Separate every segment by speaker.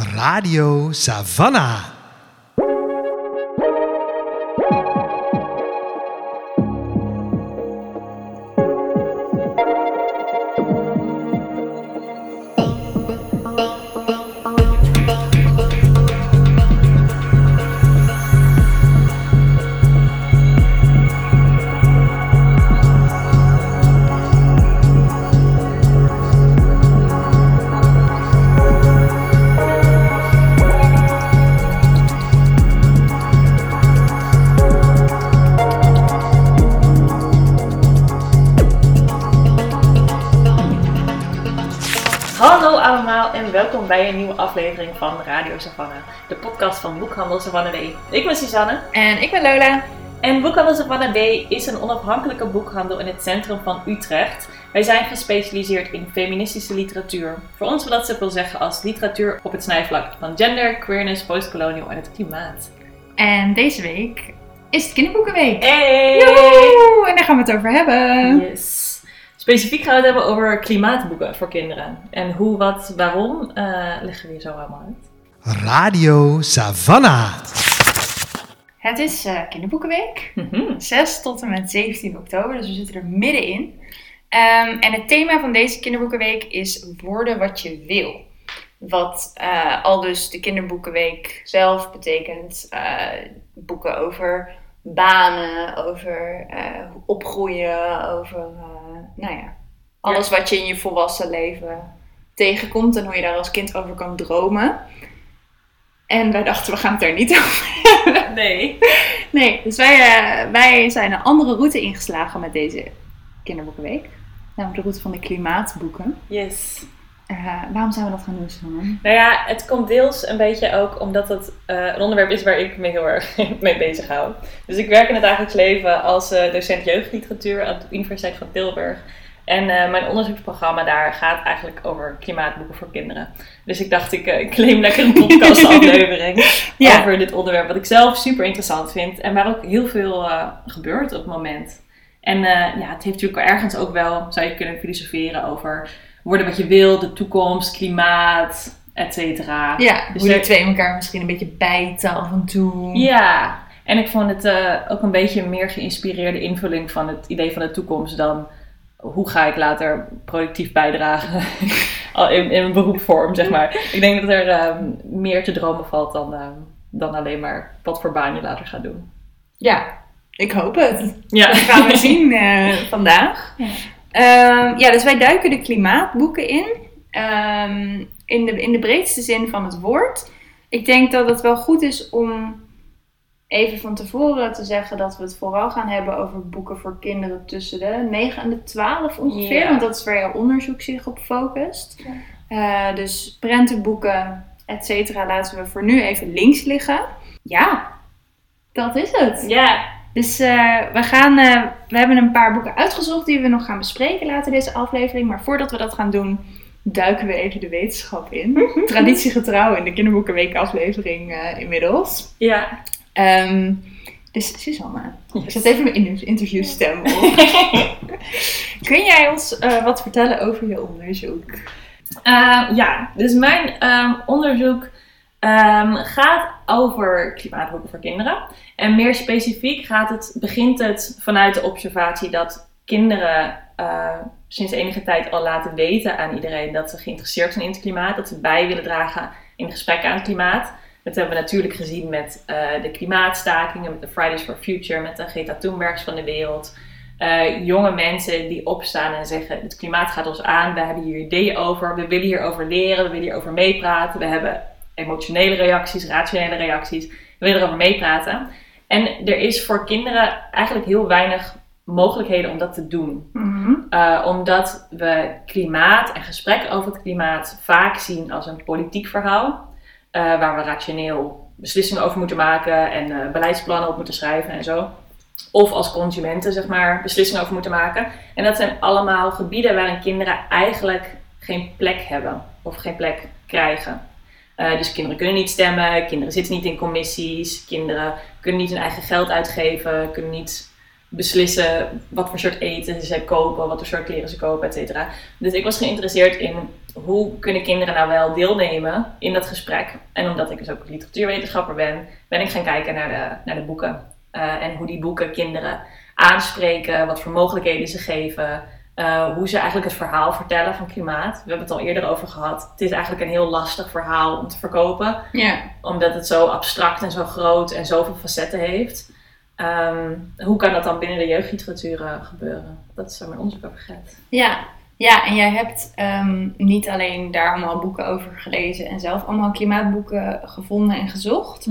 Speaker 1: Radio Savannah.
Speaker 2: Aflevering van Radio Savannah, de podcast van Boekhandel Savannah D. Ik ben Suzanne
Speaker 3: En ik ben Lola.
Speaker 2: en Boekhandel Savannah D is een onafhankelijke boekhandel in het centrum van Utrecht. Wij zijn gespecialiseerd in feministische literatuur. Voor ons wil dat zoveel zeggen als literatuur op het snijvlak van gender, queerness, postkolonial en het klimaat.
Speaker 3: En deze week is het kinderboekenweek.
Speaker 2: Hey!
Speaker 3: Joehoe! En daar gaan we het over hebben.
Speaker 2: Yes. Specifiek gaan we het hebben over klimaatboeken voor kinderen. En hoe, wat, waarom, eh, leggen we hier zo allemaal uit.
Speaker 1: Radio Savannah.
Speaker 3: Het is eh, kinderboekenweek.
Speaker 2: Mhm.
Speaker 3: 6 tot en met 17 oktober, dus we zitten er middenin. Ehm, en het thema van deze kinderboekenweek is worden wat je wil. Wat eh, al dus de kinderboekenweek zelf betekent. eh, boeken over banen, over eh, opgroeien, over eh, nou ja, alles wat je in je volwassen leven tegenkomt en hoe je daar als kind over kan dromen. En wij dachten, we gaan het er niet over hebben.
Speaker 2: Nee.
Speaker 3: Nee, dus wij, eh, wij zijn een andere route ingeslagen met deze kinderboekenweek. Namelijk de route van de klimaatboeken.
Speaker 2: Yes.
Speaker 3: Eh, waarom zijn we dat gaan doen?
Speaker 2: Nou ja, het komt deels een beetje ook omdat het eh, een onderwerp is waar ik me heel erg mee bezig hou. Dus ik werk in het dagelijks leven als eh, docent jeugdliteratuur aan de Universiteit van Tilburg. En mijn onderzoeksprogramma daar gaat eigenlijk over klimaatboeken voor kinderen. Dus ik dacht, ik claim lekker een podcastaflevering
Speaker 3: Ja.
Speaker 2: over dit onderwerp. Wat ik zelf super interessant vind en waar ook heel veel gebeurt op het moment. En ja, het heeft natuurlijk ergens ook wel, zou je kunnen filosoferen over worden wat je wil, de toekomst, klimaat, et cetera.
Speaker 3: Ja,
Speaker 2: Dus
Speaker 3: hoe die twee elkaar misschien een beetje bijten af en toe.
Speaker 2: Ja, en ik vond het eh, ook een beetje een meer geïnspireerde invulling van het idee van de toekomst dan hoe ga ik later productief bijdragen in, in een beroepsvorm, zeg maar. Ik denk dat er ehm, meer te dromen valt dan, ehm, dan alleen maar wat voor baan je later gaat doen.
Speaker 3: Ja, ik hoop het.
Speaker 2: Ja,
Speaker 3: Dat gaan we zien eh, vandaag.
Speaker 2: Ja.
Speaker 3: Ehm, ja, dus wij duiken de klimaatboeken in. Ehm, in, de, in de breedste zin van het woord. Ik denk dat het wel goed is om even van tevoren te zeggen dat we het vooral gaan hebben over boeken voor kinderen tussen de 9 en de 12 ongeveer. Want dat is waar jouw onderzoek zich op focust. Eh, dus prentenboeken, et cetera, laten we voor nu even links liggen. Ja, dat is het.
Speaker 2: ja.
Speaker 3: Dus eh, we, gaan, eh, we hebben een paar boeken uitgezocht die we nog gaan bespreken later deze aflevering. Maar voordat we dat gaan doen, duiken we even de wetenschap in. Traditiegetrouw in de Kinderboekenweek aflevering eh, inmiddels.
Speaker 2: ja.
Speaker 3: Ehm, dus Susanne, ik zet even mijn in- interviewstem op. Kun jij ons wat vertellen over je onderzoek?
Speaker 2: Ja, dus mijn ehm, onderzoek ehm, gaat over klimaatboeken voor kinderen. En meer specifiek gaat het, begint het vanuit de observatie dat kinderen eh, sinds enige tijd al laten weten aan iedereen dat ze geïnteresseerd zijn in het klimaat, dat ze bij willen dragen in gesprekken aan het klimaat. Dat hebben we natuurlijk gezien met eh, de klimaatstakingen, met de Fridays for Future, met de Greta Thunbergs van de wereld. Eh, jonge mensen die opstaan en zeggen: Het klimaat gaat ons aan, we hebben hier ideeën over, we willen hierover leren, we willen hierover meepraten. We hebben emotionele reacties, rationele reacties, we willen erover meepraten. En er is voor kinderen eigenlijk heel weinig mogelijkheden om dat te doen. Uh, omdat we klimaat en gesprek over het klimaat vaak zien als een politiek verhaal. uh, waar we rationeel beslissingen over moeten maken en uh, beleidsplannen op moeten schrijven en zo. Of als consumenten, zeg maar, beslissingen over moeten maken. En dat zijn allemaal gebieden waarin kinderen eigenlijk geen plek hebben of geen plek krijgen. Uh, dus kinderen kunnen niet stemmen, kinderen zitten niet in commissies, kinderen kunnen niet hun eigen geld uitgeven, kunnen niet beslissen wat voor soort eten ze kopen, wat voor soort kleren ze kopen, et cetera. Dus ik was geïnteresseerd in hoe kunnen kinderen nou wel deelnemen in dat gesprek. En omdat ik dus ook literatuurwetenschapper ben, ben ik gaan kijken naar de, naar de boeken. Eh, en hoe die boeken kinderen aanspreken, wat voor mogelijkheden ze geven. Eh, hoe ze eigenlijk het verhaal vertellen van klimaat. We hebben het al eerder over gehad. Het is eigenlijk een heel lastig verhaal om te verkopen omdat het zo abstract en zo groot en zoveel facetten heeft. Ehm, hoe kan dat dan binnen de jeugdliteratuur eh, gebeuren? Dat is waar mijn onderzoek over gaat.
Speaker 3: Ja. Ja, en jij hebt ehm, niet alleen daar allemaal boeken over gelezen en zelf allemaal klimaatboeken gevonden en gezocht,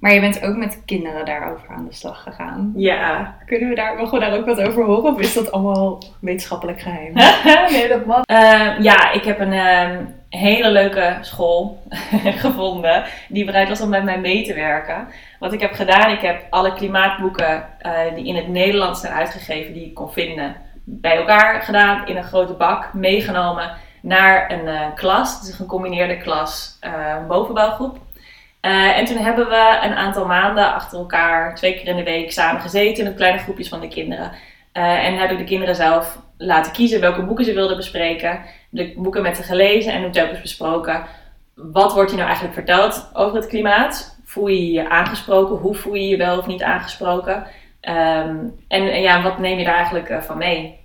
Speaker 3: maar je bent ook met kinderen daarover aan de slag gegaan.
Speaker 2: Ja,
Speaker 3: Kunnen we daar, mogen we daar ook wat over horen of is dat allemaal wetenschappelijk geheim?
Speaker 2: nee, dat mag. Ehm, ja, ik heb een ehm, hele leuke school gevonden die bereid was om met mij mee te werken. Wat ik heb gedaan, ik heb alle klimaatboeken eh, die in het Nederlands zijn uitgegeven, die ik kon vinden, bij elkaar gedaan in een grote bak, meegenomen naar een eh, klas. Is een gecombineerde klas, eh, een bovenbouwgroep. Eh, en toen hebben we een aantal maanden achter elkaar, twee keer in de week, samen gezeten met kleine groepjes van de kinderen. En heb ik de kinderen zelf laten kiezen welke boeken ze wilden bespreken. De boeken met ze gelezen en telkens besproken. Wat wordt je nou eigenlijk verteld over het klimaat? Voel je je aangesproken? Hoe voel je je wel of niet aangesproken? Ehm, en, en ja, wat neem je daar eigenlijk eh, van mee?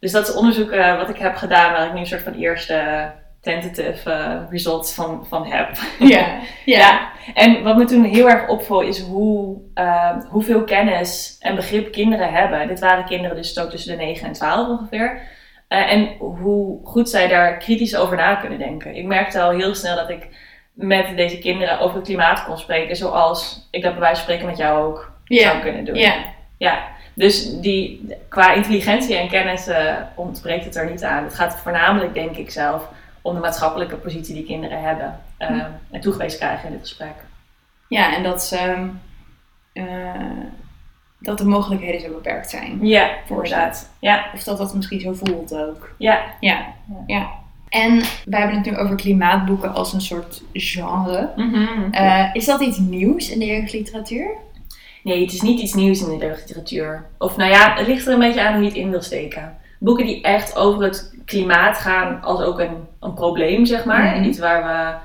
Speaker 2: Dus dat is onderzoek eh, wat ik heb gedaan, waar ik nu een soort van eerste tentative eh, results van, van heb.
Speaker 3: Ja.
Speaker 2: Ja, en wat me toen heel erg opviel is hoe, ehm, hoeveel kennis en begrip kinderen hebben. Dit waren kinderen dus ook tussen de 9 en 12 ongeveer. En hoe goed zij daar kritisch over na kunnen denken. Ik merkte al heel snel dat ik met deze kinderen over het klimaat kon spreken. Zoals ik dat bij wijze van spreken met jou ook zou kunnen doen.
Speaker 3: Ja.
Speaker 2: Ja, dus die, qua intelligentie en kennis eh, ontbreekt het er niet aan. Het gaat voornamelijk, denk ik zelf, om de maatschappelijke positie die kinderen hebben. eh, En toegewezen krijgen in dit gesprek.
Speaker 3: Ja, en dat, ze, eh, dat de mogelijkheden zo beperkt zijn.
Speaker 2: Ja, inderdaad. Ja,
Speaker 3: Of dat dat misschien zo voelt ook.
Speaker 2: ja.
Speaker 3: Ja, ja. En wij hebben het nu over klimaatboeken als een soort genre. Eh, is dat iets nieuws in de jeugdliteratuur?
Speaker 2: Nee, het is niet iets nieuws in de jeugdliteratuur. Of nou ja, het ligt er een beetje aan hoe je het in wil steken. Boeken die echt over het klimaat gaan als ook een, een probleem, zeg maar.
Speaker 3: Mhm.
Speaker 2: Iets waar we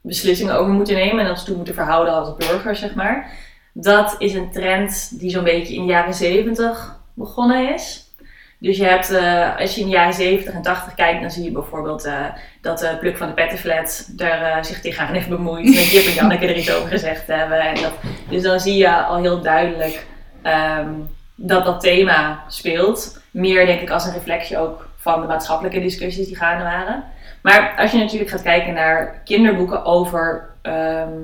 Speaker 2: beslissingen over moeten nemen en ons toe moeten verhouden als burger, zeg maar. Dat is een trend die zo'n beetje in de jaren 70 begonnen is. Dus je hebt, eh, als je in de jaren 70 en 80 kijkt, dan zie je bijvoorbeeld eh, dat de Pluk van de Pettenflat eh, zich tegenaan heeft bemoeid. Met Jip en Janneke er iets over gezegd hebben. En dat, dus dan zie je al heel duidelijk ehm, dat dat thema speelt. Meer denk ik als een reflectie ook van de maatschappelijke discussies die gaande waren. Maar als je natuurlijk gaat kijken naar kinderboeken over ehm,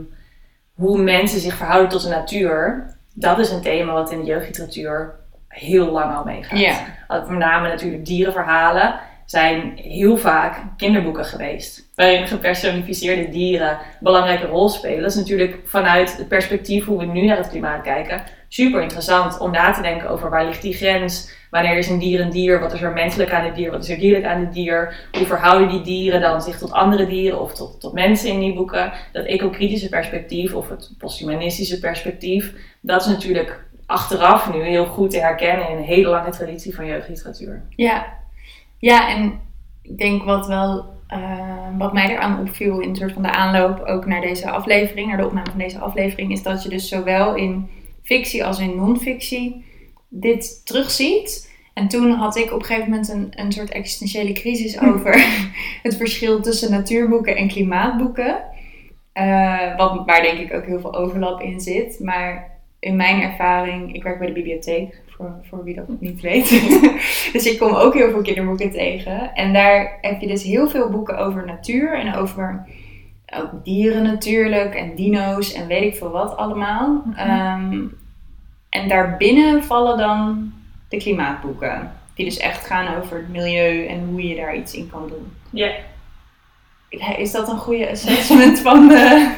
Speaker 2: hoe mensen zich verhouden tot de natuur, dat is een thema wat in de jeugdliteratuur heel lang al meegaat. Met name natuurlijk dierenverhalen zijn heel vaak kinderboeken geweest. Waarin gepersonificeerde dieren een belangrijke rol spelen. Dat is natuurlijk vanuit het perspectief hoe we nu naar het klimaat kijken. Super interessant om na te denken over waar ligt die grens. Wanneer is een dier een dier? Wat is er menselijk aan het dier? Wat is er dierlijk aan het dier? Hoe verhouden die dieren dan zich tot andere dieren of tot, tot mensen in die boeken? Dat ecokritische perspectief of het posthumanistische perspectief. Dat is natuurlijk achteraf nu heel goed te herkennen in een hele lange traditie van jeugdliteratuur.
Speaker 3: Ja, ja en ik denk wat wel, eh, wat mij eraan opviel in een soort van de aanloop ook naar deze aflevering, naar de opname van deze aflevering, is dat je dus zowel in fictie als in non-fictie dit terugziet. En toen had ik op een gegeven moment een, een soort existentiële crisis over het verschil tussen natuurboeken en klimaatboeken. Eh, wat, waar denk ik ook heel veel overlap in zit. Maar in mijn ervaring, ik werk bij de bibliotheek, voor, voor wie dat niet weet. dus ik kom ook heel veel kinderboeken tegen. En daar heb je dus heel veel boeken over natuur en over ook dieren natuurlijk en dino's en weet ik veel wat allemaal.
Speaker 2: Mhm.
Speaker 3: Ehm, en daarbinnen vallen dan de klimaatboeken. Die dus echt gaan over het milieu en hoe je daar iets in kan doen.
Speaker 2: Ja.
Speaker 3: Is dat een goede assessment van de...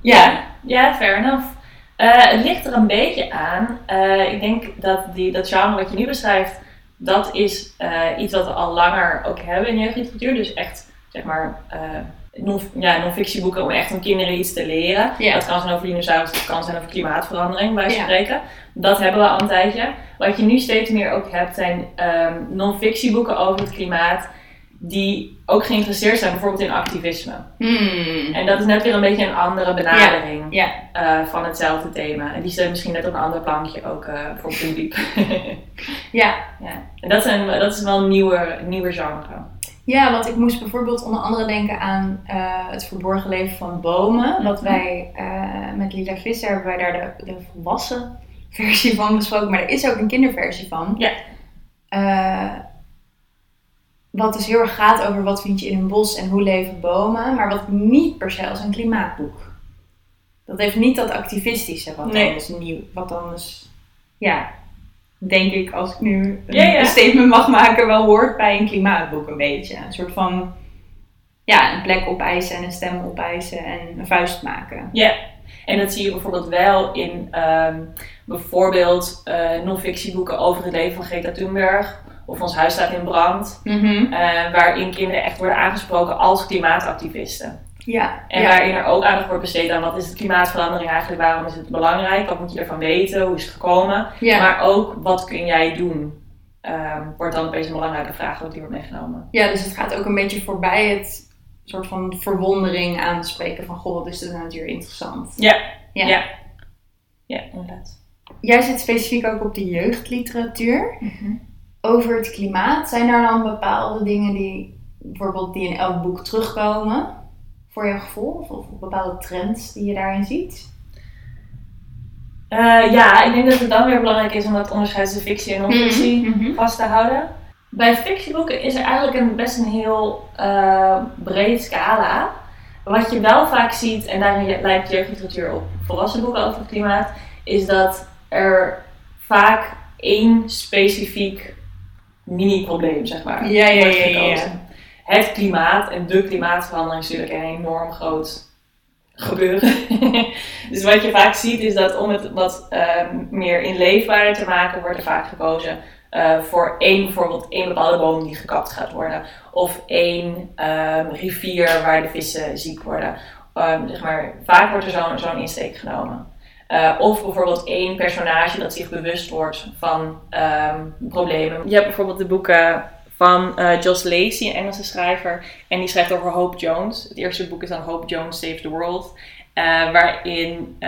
Speaker 2: Ja, ja, fair enough. Eh, het ligt er een beetje aan. Eh, ik denk dat die, dat genre wat je nu beschrijft, dat is eh, iets wat we al langer ook hebben in jeugdliteratuur. Dus echt, zeg maar, non, ja, non-fictieboeken om echt om kinderen iets te leren.
Speaker 3: Ja.
Speaker 2: Dat kan zijn over dinosaurus, dat kan zijn over klimaatverandering, bij
Speaker 3: Ja.
Speaker 2: spreken. Dat hebben we al een tijdje. Wat je nu steeds meer ook hebt, zijn ehm non-fictieboeken over het klimaat. Die ook geïnteresseerd zijn bijvoorbeeld in activisme.
Speaker 3: Hmm.
Speaker 2: En dat is net weer een beetje een andere benadering
Speaker 3: Ja.
Speaker 2: eh, van hetzelfde thema. En die zit misschien net op een ander plankje ook eh in diep.
Speaker 3: Ja.
Speaker 2: ja. En dat, zijn, dat is wel een nieuwe, nieuwe genre.
Speaker 3: Ja, want ik moest bijvoorbeeld onder andere denken aan eh, het verborgen leven van bomen. Wat
Speaker 2: Mhm.
Speaker 3: wij eh, met Lila Visser hebben wij daar de, de volwassen versie van besproken. Maar er is ook een kinderversie van.
Speaker 2: Ja.
Speaker 3: Wat dus heel erg gaat over wat vind je in een bos en hoe leven bomen. Maar wat niet per se als een klimaatboek. Dat heeft niet dat activistische wat
Speaker 2: Nee.
Speaker 3: dan is nieuw. Wat dan is, ja, denk ik als ik nu een,
Speaker 2: Ja, ja.
Speaker 3: een statement mag maken, wel hoort bij een klimaatboek een beetje. Een soort van, ja, een plek opeisen en een stem opeisen en een vuist maken.
Speaker 2: Ja, en dat zie je bijvoorbeeld wel in ehm, bijvoorbeeld eh non-fictieboeken over het leven van Greta Thunberg. Of Ons Huis staat in brand.
Speaker 3: Mhm.
Speaker 2: eh, waarin kinderen echt worden aangesproken als klimaatactivisten.
Speaker 3: Ja,
Speaker 2: En
Speaker 3: ja.
Speaker 2: waarin er ook aandacht wordt besteed aan wat is de klimaatverandering eigenlijk, waarom is het belangrijk, wat moet je ervan weten, hoe is het gekomen.
Speaker 3: ja.
Speaker 2: Maar ook wat kun jij doen, ehm, wordt dan opeens een belangrijke vraag ook die wordt meegenomen.
Speaker 3: ja, dus het gaat ook een beetje voorbij het soort van verwondering aanspreken van, goh, wat is de natuur interessant.
Speaker 2: Ja,
Speaker 3: Ja.
Speaker 2: ja. Ja, inderdaad.
Speaker 3: Jij zit specifiek ook op de jeugdliteratuur. Over het klimaat, zijn er dan bepaalde dingen die bijvoorbeeld die in elk boek terugkomen? Voor je gevoel? Of, of bepaalde trends die je daarin ziet?
Speaker 2: Eh, ja, ik denk dat het dan weer belangrijk is om dat onderscheid tussen fictie en non-fictie
Speaker 3: Mhm.
Speaker 2: vast te houden. Bij fictieboeken is er eigenlijk een, best een heel eh, breed scala. Wat je wel vaak ziet, en daarin lijkt jeugdliteratuur op volwassen boeken over het klimaat, is dat er vaak één specifiek mini-probleem, zeg maar,
Speaker 3: Ja, ja, ja, ja.
Speaker 2: Het klimaat en de klimaatverandering is natuurlijk een enorm groot gebeuren. dus wat je vaak ziet is dat om het wat eh, meer inleefbaarder te maken, wordt er vaak gekozen eh, voor één, bijvoorbeeld één bepaalde boom die gekapt gaat worden. Of één ehm, rivier waar de vissen ziek worden. Ehm, zeg maar, vaak wordt er zo'n zo'n insteek genomen. Eh, of bijvoorbeeld één personage dat zich bewust wordt van ehm, problemen. Je hebt bijvoorbeeld de boeken van eh Joss Lacey, een Engelse schrijver. En die schrijft over Hope Jones. Het eerste boek is dan Hope Jones Saves the World. eh, waarin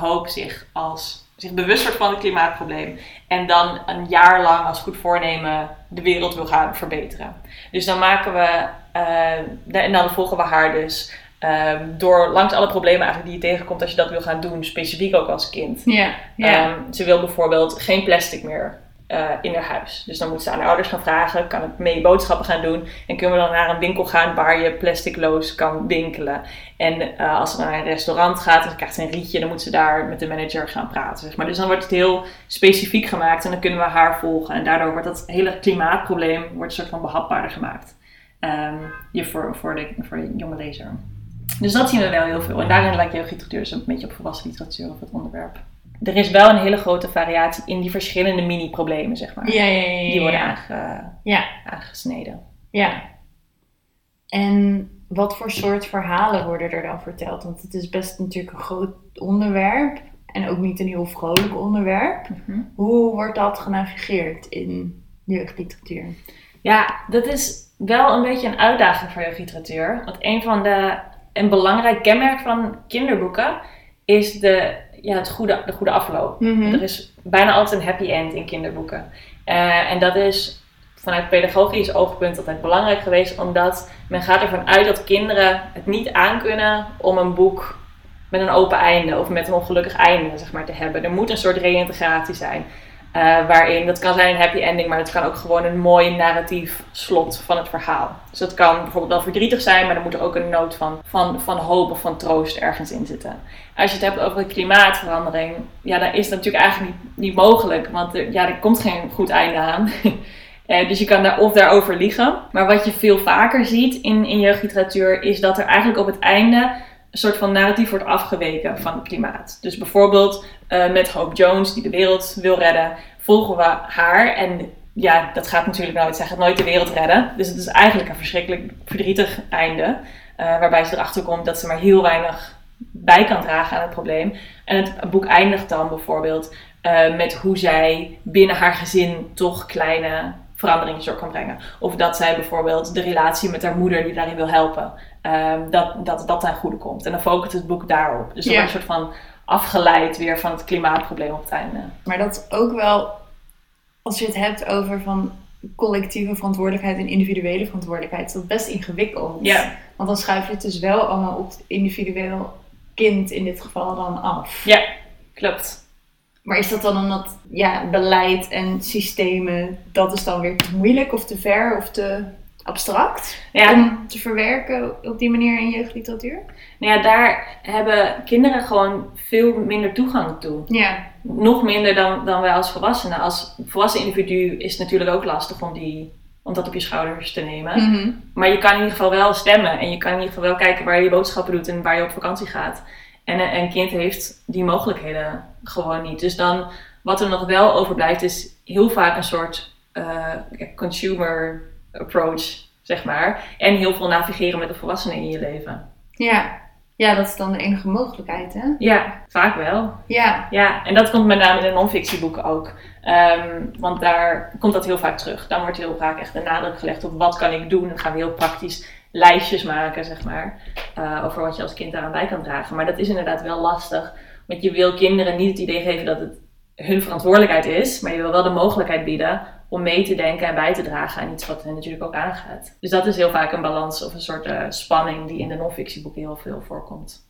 Speaker 2: Hope zich, als, zich bewust wordt van het klimaatprobleem. En dan een jaar lang als goed voornemen de wereld wil gaan verbeteren. Dus dan maken we, en dan volgen we haar dus ehm, door langs alle problemen eigenlijk die je tegenkomt als je dat wil gaan doen. Specifiek ook als kind. Ehm, ze wil bijvoorbeeld geen plastic meer eh, in haar huis. Dus dan moet ze aan haar ouders gaan vragen, kan ik mee boodschappen gaan doen? En kunnen we dan naar een winkel gaan waar je plasticloos kan winkelen? En eh, als ze naar een restaurant gaat, dan krijgt ze een rietje, dan moet ze daar met de manager gaan praten. Zeg maar. Dus dan wordt het heel specifiek gemaakt en dan kunnen we haar volgen. En daardoor wordt dat hele klimaatprobleem wordt een soort van behapbaarder gemaakt. Ehm, je voor, voor, de, voor de jonge lezer. Dus dat zien we wel heel veel. En daarin lijkt jeugdliteratuur dus een beetje op volwassen literatuur of het onderwerp. Er is wel een hele grote variatie in die verschillende mini-problemen, zeg maar.
Speaker 3: ja, ja, ja, ja,
Speaker 2: Die worden aange- aangesneden.
Speaker 3: Ja. En wat voor soort verhalen worden er dan verteld? Want het is best natuurlijk een groot onderwerp. En ook niet een heel vrolijk onderwerp. Hoe wordt dat genavigeerd in jeugdliteratuur?
Speaker 2: Ja, dat is wel een beetje een uitdaging voor jeugdliteratuur. Want een van de, een belangrijk kenmerk van kinderboeken is de, ja, het goede, de goede afloop. Er is bijna altijd een happy end in kinderboeken. Eh, en dat is vanuit pedagogisch oogpunt altijd belangrijk geweest, omdat men gaat ervan uit dat kinderen het niet aankunnen om een boek met een open einde of met een ongelukkig einde zeg maar, te hebben. Er moet een soort reïntegratie zijn. Eh, waarin, dat kan zijn een happy ending, maar het kan ook gewoon een mooi narratief slot van het verhaal. Dus dat kan bijvoorbeeld wel verdrietig zijn, maar er moet er ook een noot van, van, van hoop of van troost ergens in zitten. Als je het hebt over de klimaatverandering, ja, dan is dat natuurlijk eigenlijk niet, niet mogelijk, want er, ja, er komt geen goed einde aan. Eh, dus je kan daar of daarover liegen. Maar wat je veel vaker ziet in, in jeugdliteratuur is dat er eigenlijk op het einde een soort van narratief wordt afgeweken van het klimaat. Dus bijvoorbeeld eh, met Hope Jones, die de wereld wil redden, volgen we haar. En ja, dat gaat natuurlijk nooit. Zij gaat nooit de wereld redden. Dus het is eigenlijk een verschrikkelijk verdrietig einde. eh, waarbij ze erachter komt dat ze maar heel weinig bij kan dragen aan het probleem. En het boek eindigt dan bijvoorbeeld eh, met hoe zij binnen haar gezin toch kleine veranderingen door kan brengen. Of dat zij bijvoorbeeld de relatie met haar moeder die daarin wil helpen, ehm, dat, dat dat ten goede komt. En dan focust het boek daarop. Dus dan
Speaker 3: Ja.
Speaker 2: wordt een soort van afgeleid weer van het klimaatprobleem op het einde.
Speaker 3: Maar dat is ook wel, als je het hebt over van collectieve verantwoordelijkheid en individuele verantwoordelijkheid, is dat best ingewikkeld.
Speaker 2: Ja,
Speaker 3: Want dan schuif je het dus wel allemaal op het individueel kind in dit geval dan af.
Speaker 2: ja klopt.
Speaker 3: Maar is dat dan omdat ja, beleid en systemen, dat is dan weer te moeilijk of te ver of te abstract
Speaker 2: Ja,
Speaker 3: om te verwerken op die manier in jeugdliteratuur?
Speaker 2: nou ja, daar hebben kinderen gewoon veel minder toegang toe.
Speaker 3: Ja.
Speaker 2: Nog minder dan, dan wij als volwassenen. Als volwassen individu is het natuurlijk ook lastig om, die, om dat op je schouders te nemen.
Speaker 3: Mhm.
Speaker 2: Maar je kan in ieder geval wel stemmen. En je kan in ieder geval wel kijken waar je je boodschappen doet en waar je op vakantie gaat. En een, een kind heeft die mogelijkheden gewoon niet. Dus dan, wat er nog wel overblijft, is heel vaak een soort eh, consumer approach, zeg maar. En heel veel navigeren met de volwassenen in je leven.
Speaker 3: ja. Ja, dat is dan de enige mogelijkheid, hè?
Speaker 2: Ja, vaak wel.
Speaker 3: Ja.
Speaker 2: Ja, en dat komt met name in de non-fictieboeken ook. Ehm, want daar komt dat heel vaak terug. Dan wordt heel vaak echt de nadruk gelegd op wat kan ik doen. Dan gaan we heel praktisch lijstjes maken, zeg maar. eh, over wat je als kind daaraan bij kan dragen. Maar dat is inderdaad wel lastig. Want je wil kinderen niet het idee geven dat het hun verantwoordelijkheid is. Maar je wil wel de mogelijkheid bieden om mee te denken en bij te dragen aan iets wat hen natuurlijk ook aangaat. Dus dat is heel vaak een balans of een soort eh, spanning die in de non-fictieboeken heel veel voorkomt.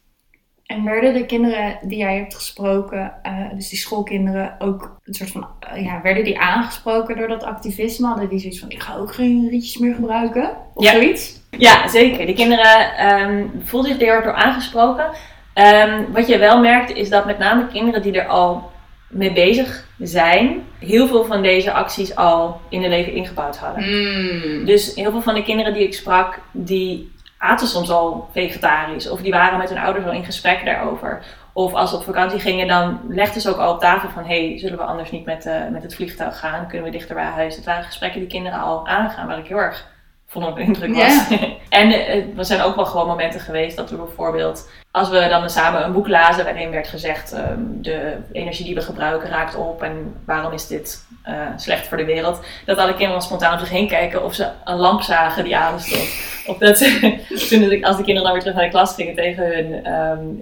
Speaker 3: En werden de kinderen die jij hebt gesproken, eh, dus die schoolkinderen, ook een soort van, eh, ja, werden die aangesproken door dat activisme? Hadden die zoiets van, ik ga ook geen rietjes meer gebruiken? Of
Speaker 2: Ja.
Speaker 3: zoiets?
Speaker 2: Ja, zeker. Die kinderen ehm voelden zich er heel erg door aangesproken. Ehm, wat je wel merkt is dat met name kinderen die er al mee bezig zijn, heel veel van deze acties al in hun leven ingebouwd hadden.
Speaker 3: Mm.
Speaker 2: Dus heel veel van de kinderen die ik sprak, die aten soms al vegetarisch. Of die waren met hun ouders al in gesprek daarover. Of als ze op vakantie gingen, dan legden ze ook al op tafel van... hey, zullen we anders niet met, eh, met het vliegtuig gaan? Kunnen we dichter bij huis? Het waren gesprekken die kinderen al aangaan, waar ik heel erg de indruk was. en eh, er zijn ook wel gewoon momenten geweest dat we bijvoorbeeld... als we dan samen een boek lazen waarin werd gezegd... ehm, de energie die we gebruiken raakt op en waarom is dit eh, slecht voor de wereld... dat alle kinderen spontaan zich heen kijken of ze een lamp zagen die aan stond. Of dat ze, toen als de kinderen dan weer terug naar de klas gingen tegen hun,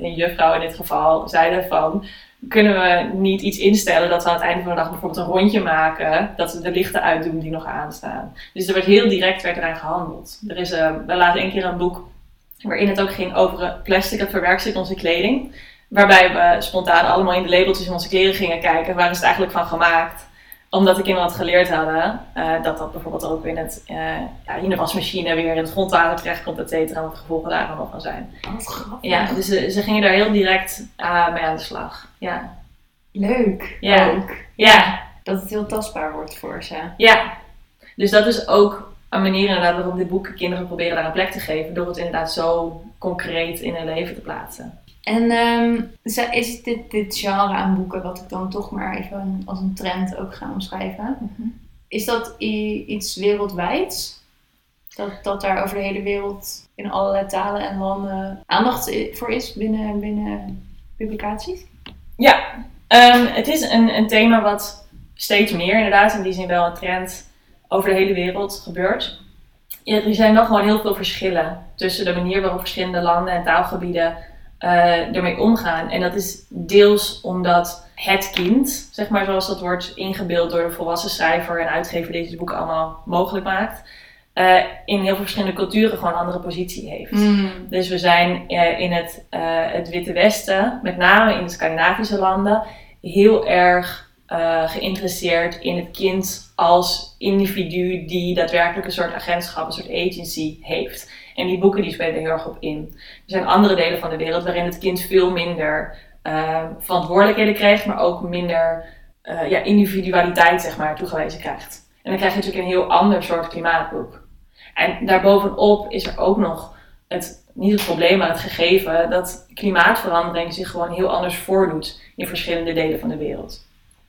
Speaker 2: hun juffrouw in dit geval, zeiden van... Kunnen we niet iets instellen dat we aan het einde van de dag bijvoorbeeld een rondje maken, dat we de lichten uitdoen die nog aanstaan. Dus er werd heel direct werd eraan gehandeld. Er is, eh, we lazen een keer een boek waarin het ook ging over plastic, het verwerkt in onze kleding. Waarbij we spontaan allemaal in de labeltjes in onze kleren gingen kijken, waar is het eigenlijk van gemaakt omdat de kinderen het geleerd hadden, eh, dat dat bijvoorbeeld ook in, het, eh, ja, in de wasmachine weer in het grondwater terechtkomt, et cetera, en wat de gevolgen daar allemaal van zijn.
Speaker 3: Wat grappig.
Speaker 2: Ja, dus ze, ze gingen daar heel direct eh, mee aan de slag. Ja.
Speaker 3: Leuk.
Speaker 2: Ja.
Speaker 3: Ook.
Speaker 2: Ja,
Speaker 3: Dat het heel tastbaar wordt voor ze.
Speaker 2: ja. Dus dat is ook een manier inderdaad waarop dit boek kinderen proberen daar een plek te geven, door het inderdaad zo concreet in hun leven te plaatsen.
Speaker 3: En ehm, is dit, dit genre aan boeken, wat ik dan toch maar even als een trend ook ga omschrijven, is dat iets wereldwijds? Dat, dat daar over de hele wereld in allerlei talen en landen aandacht voor is binnen, binnen publicaties?
Speaker 2: Ja, ehm, het is een, een thema wat steeds meer inderdaad, in die zin wel een trend over de hele wereld gebeurt. Ja, er zijn wel gewoon heel veel verschillen tussen de manier waarop verschillende landen en taalgebieden eh, ermee omgaan. En dat is deels omdat het kind, zeg maar zoals dat wordt ingebeeld door de volwassen schrijver en uitgever die deze boeken allemaal mogelijk maakt, eh, in heel veel verschillende culturen gewoon een andere positie heeft. Dus we zijn eh, in het, het Witte Westen, met name in de Scandinavische landen, heel erg geïnteresseerd in het kind als individu die daadwerkelijk een soort agentschap, een soort agency heeft. En die boeken die spelen heel erg op in. Er zijn andere delen van de wereld waarin het kind veel minder eh, verantwoordelijkheden krijgt, maar ook minder eh, ja, individualiteit zeg maar, toegewezen krijgt. En dan krijg je natuurlijk een heel ander soort klimaatboek. En daarbovenop is er ook nog het, niet het probleem, maar het gegeven dat klimaatverandering zich gewoon heel anders voordoet in verschillende delen van de wereld.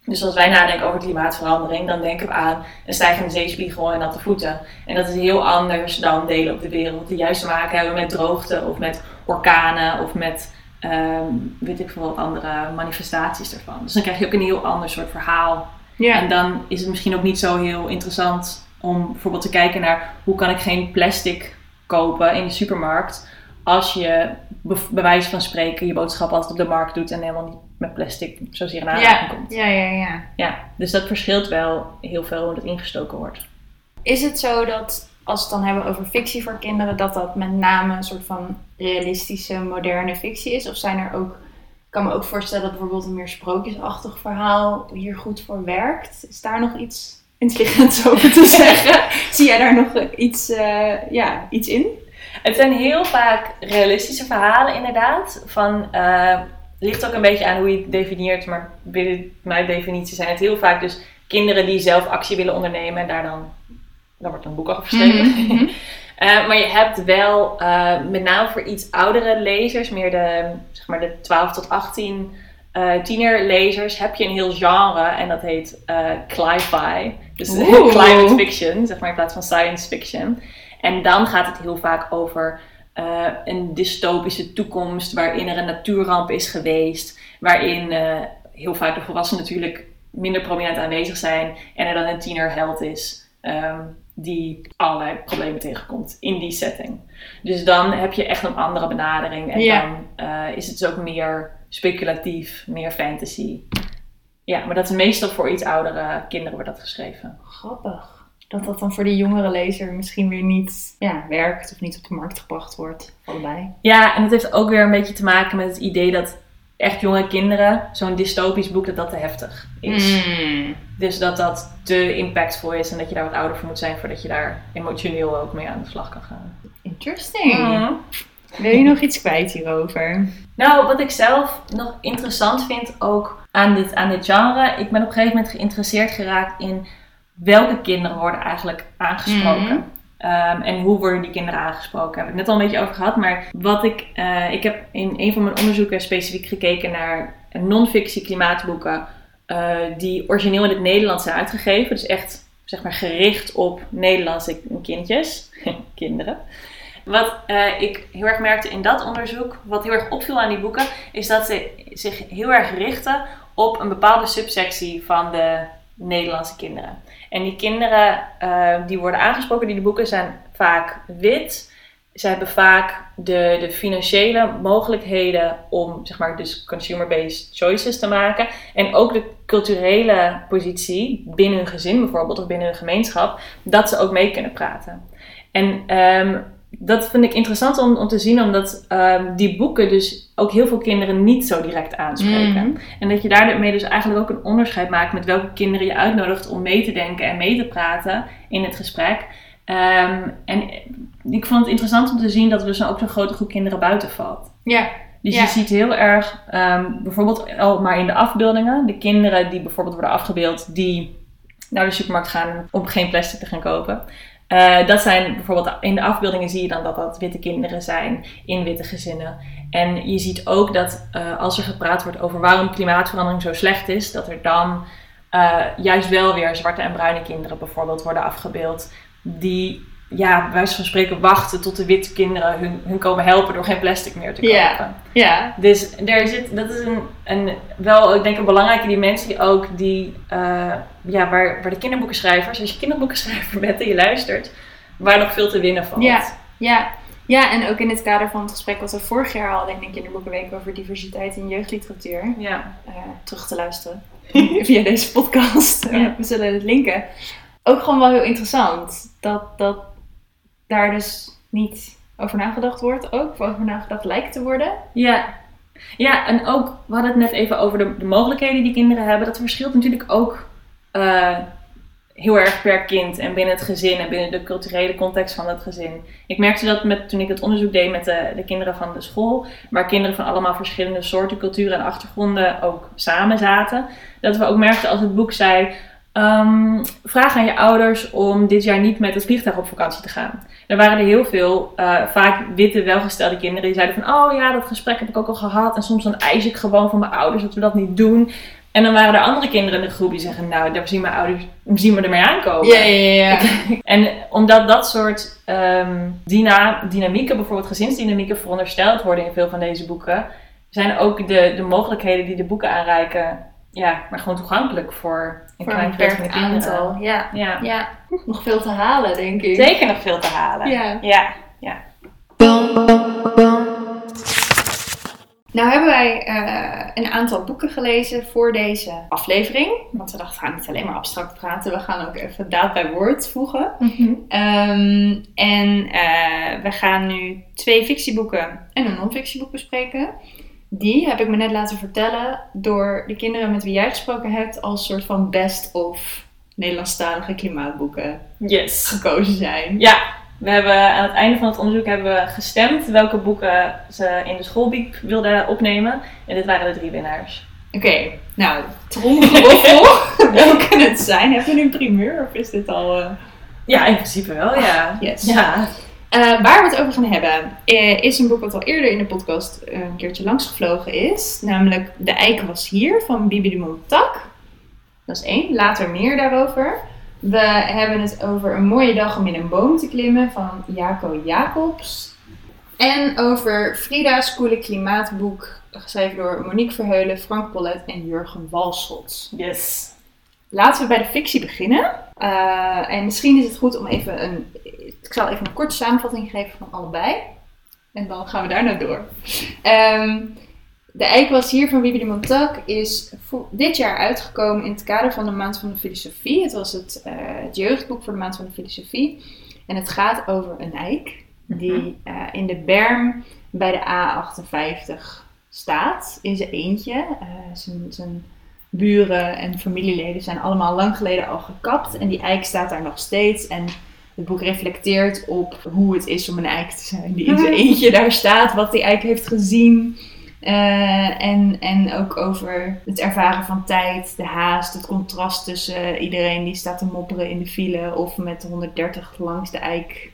Speaker 2: Dus als wij nadenken over klimaatverandering, dan denken we aan een stijgende zeespiegel en natte voeten. En dat is heel anders dan delen op de wereld die juist te maken hebben met droogte of met orkanen of met ehm, weet ik veel wat andere manifestaties ervan. Dus dan krijg je ook een heel ander soort verhaal. En dan is het misschien ook niet zo heel interessant om bijvoorbeeld te kijken naar hoe kan ik geen plastic kopen in de supermarkt als je bij wijze van spreken je boodschap altijd op de markt doet en helemaal niet met plastic zozeer in aanraking
Speaker 3: ja.
Speaker 2: komt.
Speaker 3: ja, ja, ja.
Speaker 2: Ja, dus dat verschilt wel heel veel hoe dat ingestoken wordt.
Speaker 3: Is het zo dat als we het dan hebben over fictie voor kinderen, dat dat met name een soort van realistische, moderne fictie is? Of zijn er ook, ik kan me ook voorstellen dat bijvoorbeeld een meer sprookjesachtig verhaal hier goed voor werkt. Is daar nog iets intelligents over te zeggen? Zie jij daar nog iets, eh, ja, iets in?
Speaker 2: Het zijn heel vaak realistische verhalen inderdaad. Van, eh, ligt ook een beetje aan hoe je het definieert, maar binnen mijn definitie zijn het heel vaak dus kinderen die zelf actie willen ondernemen en daar dan, daar wordt een boek over geschreven.
Speaker 3: Mhm.
Speaker 2: Eh, maar je hebt wel, eh, met name voor iets oudere lezers, meer de, zeg maar de 12 tot 18 eh tienerlezers, heb je een heel genre en dat heet cli-fi. Dus climate fiction, zeg maar in plaats van science fiction. En dan gaat het heel vaak over eh, een dystopische toekomst waarin er een natuurramp is geweest, waarin eh, heel vaak de volwassenen natuurlijk minder prominent aanwezig zijn en er dan een tienerheld is. ehm, die allerlei problemen tegenkomt in die setting. Dus dan heb je echt een andere benadering. En
Speaker 3: Ja.
Speaker 2: dan eh, is het dus ook meer speculatief, meer fantasy. Ja, maar dat is meestal voor iets oudere kinderen wordt dat geschreven.
Speaker 3: Grappig. Dat dat dan voor die jongere lezer misschien weer niet ja, werkt of niet op de markt gebracht wordt. Allebei.
Speaker 2: Ja, en het heeft ook weer een beetje te maken met het idee dat echt jonge kinderen, zo'n dystopisch boek, dat dat te heftig is.
Speaker 3: Mm.
Speaker 2: Dus dat dat te impactvol is en dat je daar wat ouder voor moet zijn voordat je daar emotioneel ook mee aan de slag kan gaan.
Speaker 3: Interesting.
Speaker 2: Mhm.
Speaker 3: Wil je nog iets kwijt hierover?
Speaker 2: Nou, wat ik zelf nog interessant vind ook aan dit, aan dit genre, ik ben op een gegeven moment geïnteresseerd geraakt in welke kinderen worden eigenlijk aangesproken.
Speaker 3: Mhm.
Speaker 2: Ehm, en hoe worden die kinderen aangesproken? Daar heb ik net al een beetje over gehad. Maar wat ik, eh, ik heb in een van mijn onderzoeken specifiek gekeken naar non-fictie klimaatboeken. eh, die origineel in het Nederlands zijn uitgegeven. Dus echt zeg maar gericht op Nederlandse kindjes, kinderen. Wat eh, ik heel erg merkte in dat onderzoek, wat heel erg opviel aan die boeken, is dat ze zich heel erg richten op een bepaalde subsectie van de Nederlandse kinderen. En die kinderen eh, die worden aangesproken die boeken zijn vaak wit. Ze hebben vaak de, de financiële mogelijkheden om zeg maar, dus consumer-based choices te maken. En ook de culturele positie binnen hun gezin bijvoorbeeld of binnen hun gemeenschap, dat ze ook mee kunnen praten. En ehm, dat vind ik interessant om, om te zien, omdat ehm, die boeken dus ook heel veel kinderen niet zo direct aanspreken.
Speaker 3: Mhm.
Speaker 2: En dat je daarmee dus eigenlijk ook een onderscheid maakt met welke kinderen je uitnodigt om mee te denken en mee te praten in het gesprek. Ehm, en ik vond het interessant om te zien dat er dus ook zo'n grote groep kinderen buiten valt.
Speaker 3: Ja.
Speaker 2: Dus
Speaker 3: Ja.
Speaker 2: je ziet heel erg, ehm, bijvoorbeeld al maar in de afbeeldingen, de kinderen die bijvoorbeeld worden afgebeeld, die naar de supermarkt gaan om geen plastic te gaan kopen. Eh, dat zijn bijvoorbeeld in de afbeeldingen zie je dan dat dat witte kinderen zijn in witte gezinnen. En je ziet ook dat eh, als er gepraat wordt over waarom klimaatverandering zo slecht is, dat er dan eh, juist wel weer zwarte en bruine kinderen bijvoorbeeld worden afgebeeld. Die, ja, bij wijze van spreken wachten tot de witte kinderen hun, hun komen helpen door geen plastic meer te kopen.
Speaker 3: Ja. Ja.
Speaker 2: Dus er zit, dat is een, een, wel, ik denk een belangrijke dimensie ook, die, eh, ja, waar, waar de kinderboekenschrijvers, als je kinderboekenschrijver bent en je luistert, waar nog veel te winnen valt.
Speaker 3: Ja. Ja. Ja, en ook in het kader van het gesprek wat we vorig jaar hadden in de kinderboekenweek over diversiteit in jeugdliteratuur.
Speaker 2: Ja.
Speaker 3: eh, terug te luisteren via deze podcast.
Speaker 2: Ja.
Speaker 3: We zullen het linken. Ook gewoon wel heel interessant dat, dat daar dus niet over nagedacht wordt ook, of over nagedacht lijkt te worden.
Speaker 2: Ja. Ja, en ook, we hadden het net even over de, de mogelijkheden die kinderen hebben. Dat verschilt natuurlijk ook eh, heel erg per kind en binnen het gezin en binnen de culturele context van het gezin. Ik merkte dat met, toen ik het onderzoek deed met de, de kinderen van de school, waar kinderen van allemaal verschillende soorten culturen en achtergronden ook samen zaten. Dat we ook merkten als het boek zei, ehm, vraag aan je ouders om dit jaar niet met het vliegtuig op vakantie te gaan. Er waren er heel veel, eh, vaak witte, welgestelde kinderen, die zeiden van, oh ja, dat gesprek heb ik ook al gehad. En soms dan eis ik gewoon van mijn ouders dat we dat niet doen. En dan waren er andere kinderen in de groep die zeggen, nou, daar zien mijn ouders, zien we ermee aankomen.
Speaker 3: Ja, ja, ja.
Speaker 2: En omdat dat soort ehm, dyna dynamieken, bijvoorbeeld gezinsdynamieken, verondersteld worden in veel van deze boeken, zijn ook de, de mogelijkheden die de boeken aanreiken, ja, maar gewoon toegankelijk voor een
Speaker 3: Voor een beperkt aantal. Ja.
Speaker 2: Ja.
Speaker 3: ja. Nog veel te halen, denk ik.
Speaker 2: Zeker nog veel te halen.
Speaker 3: Ja.
Speaker 2: Ja.
Speaker 3: Nou hebben wij eh, een aantal boeken gelezen voor deze aflevering. Want we dachten, we gaan niet alleen maar abstract praten. We gaan ook even daad bij woord voegen. Ehm, en eh, we gaan nu twee fictieboeken en een non-fictieboek bespreken. Die heb ik me net laten vertellen door de kinderen met wie jij gesproken hebt als soort van best of Nederlandstalige klimaatboeken
Speaker 2: Yes.
Speaker 3: gekozen zijn.
Speaker 2: Ja, we hebben aan het einde van het onderzoek hebben we gestemd welke boeken ze in de schoolbiep wilden opnemen. En dit waren de drie winnaars.
Speaker 3: Oké, nou, tromgeroffel. Welke het zijn? Hebben we nu een primeur of is dit al... eh,
Speaker 2: Ja, in principe wel, ja.
Speaker 3: yes.
Speaker 2: Ja.
Speaker 3: Eh, waar we het over gaan hebben, eh, is een boek wat al eerder in de podcast eh, een keertje langsgevlogen is. Namelijk De Eik was hier van Bibi de Montak. Dat is één. Later meer daarover. We hebben het over Een mooie dag om in een boom te klimmen van Jaco Jacobs. En over Frida's coole klimaatboek, geschreven door Monique Verheulen, Frank Pollet en Jurgen Walschot.
Speaker 2: Yes.
Speaker 3: Laten we bij de fictie beginnen. Eh, en misschien is het goed om even een. Ik zal even een korte samenvatting geven van allebei. En dan gaan we daar naar door. Ehm, de Eik was hier van Bibi de Montauk is dit jaar uitgekomen in het kader van de Maand van de Filosofie. Het was het, eh, het jeugdboek voor de Maand van de Filosofie. En het gaat over een eik die eh, in de berm bij de A58 staat. In zijn eentje. Zijn, zijn buren en familieleden zijn allemaal lang geleden al gekapt. En die eik staat daar nog steeds. En het boek reflecteert op hoe het is om een eik te zijn die in zijn eentje daar staat. Wat die eik heeft gezien. Eh, en, en ook over het ervaren van tijd, de haast, het contrast tussen iedereen die staat te mopperen in de file of met 130 langs de eik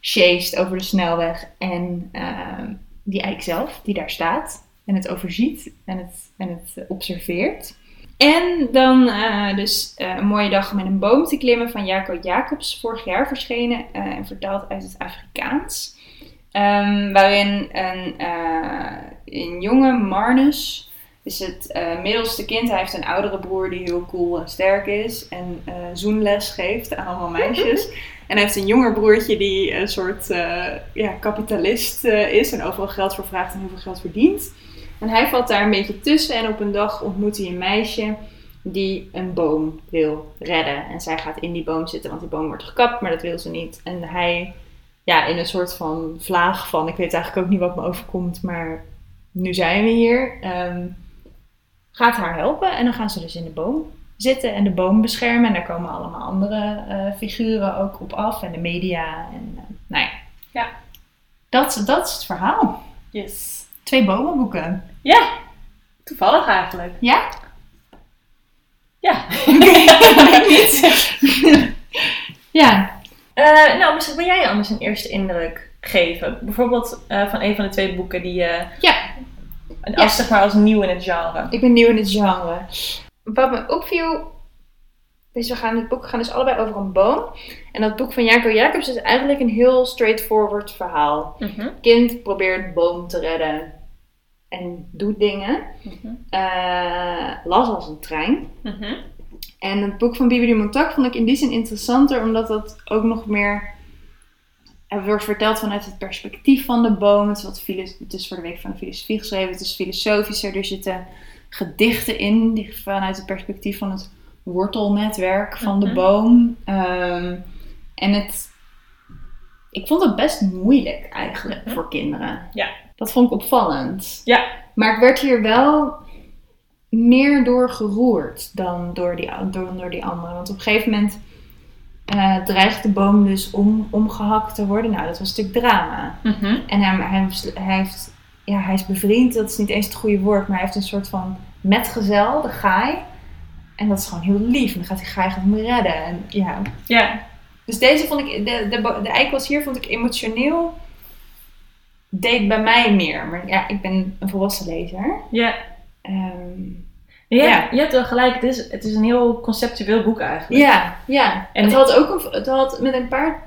Speaker 3: sjeest over de snelweg. En eh, die eik zelf, die daar staat en het overziet en het, en het eh, observeert. En dan eh, dus eh, een mooie dag in een boom te klimmen van Jaco Jacobs, vorig jaar verschenen en vertaald uit het Afrikaans. Ehm, waarin een, een jonge Marnus, is het middelste kind, hij heeft een oudere broer die heel cool en sterk is en zoenles geeft aan allemaal meisjes. En hij heeft een jonger broertje die een soort ja, kapitalist is en overal geld voor vraagt en heel veel geld verdient. En hij valt daar een beetje tussen en op een dag ontmoet hij een meisje die een boom wil redden. En zij gaat in die boom zitten, want die boom wordt gekapt, maar dat wil ze niet. En hij, ja, in een soort van vlaag van, ik weet eigenlijk ook niet wat me overkomt, maar nu zijn we hier, ehm, gaat haar helpen. En dan gaan ze dus in de boom zitten en de boom beschermen. En daar komen allemaal andere eh, figuren ook op af en de media. En, eh, nou ja.
Speaker 2: Ja.
Speaker 3: Dat, dat is het verhaal.
Speaker 2: Yes.
Speaker 3: Twee bomenboeken.
Speaker 2: Ja, toevallig eigenlijk.
Speaker 3: Ja?
Speaker 2: Ja.
Speaker 3: ja.
Speaker 2: Eh, nou, misschien wil jij anders een eerste indruk geven. Bijvoorbeeld eh, van een van de twee boeken die je,
Speaker 3: Ja.
Speaker 2: als, zeg maar, als nieuw in het genre.
Speaker 3: Ik ben nieuw in het genre. Wat me opviel. Dus we gaan het boek gaan dus allebei over een boom. En dat boek van Jaco Jacobs is eigenlijk een heel straightforward verhaal.
Speaker 2: Mhm.
Speaker 3: Kind probeert boom te redden. En doet dingen.
Speaker 2: Mhm.
Speaker 3: Eh, las als een trein.
Speaker 2: Mhm.
Speaker 3: En het boek van Bibi de Montauk vond ik in die zin interessanter, omdat dat ook nog meer het wordt verteld vanuit het perspectief van de boom. Het is, wat het is voor de Week van de Filosofie geschreven, het is filosofischer. Er zitten gedichten in die vanuit het perspectief van het wortelnetwerk van de
Speaker 2: Mhm.
Speaker 3: boom. Ehm, en het, ik vond het best moeilijk eigenlijk voor kinderen.
Speaker 2: Ja.
Speaker 3: Dat vond ik opvallend.
Speaker 2: Ja.
Speaker 3: Maar ik werd hier wel meer door geroerd dan door die, door, door die andere. Want op een gegeven moment eh, dreigt de boom dus om, omgehakt te worden. Nou, dat was natuurlijk drama.
Speaker 2: Mhm.
Speaker 3: En hij, hij, hij, heeft, ja, hij is bevriend, dat is niet eens het goede woord, maar hij heeft een soort van metgezel, de gaai. En dat is gewoon heel lief. En dan gaat hij graag het me redden. En, ja.
Speaker 2: Ja,
Speaker 3: Dus deze vond ik, de, de, bo- de eikels hier vond ik emotioneel, deed bij mij meer. Maar ja, ik ben een volwassen lezer.
Speaker 2: ja.
Speaker 3: Ehm,
Speaker 2: Ja,
Speaker 3: Ja.
Speaker 2: je hebt wel gelijk. Het is, het is een heel conceptueel boek eigenlijk.
Speaker 3: ja, ja.
Speaker 2: En-
Speaker 3: En het had ook een, het had met een paar,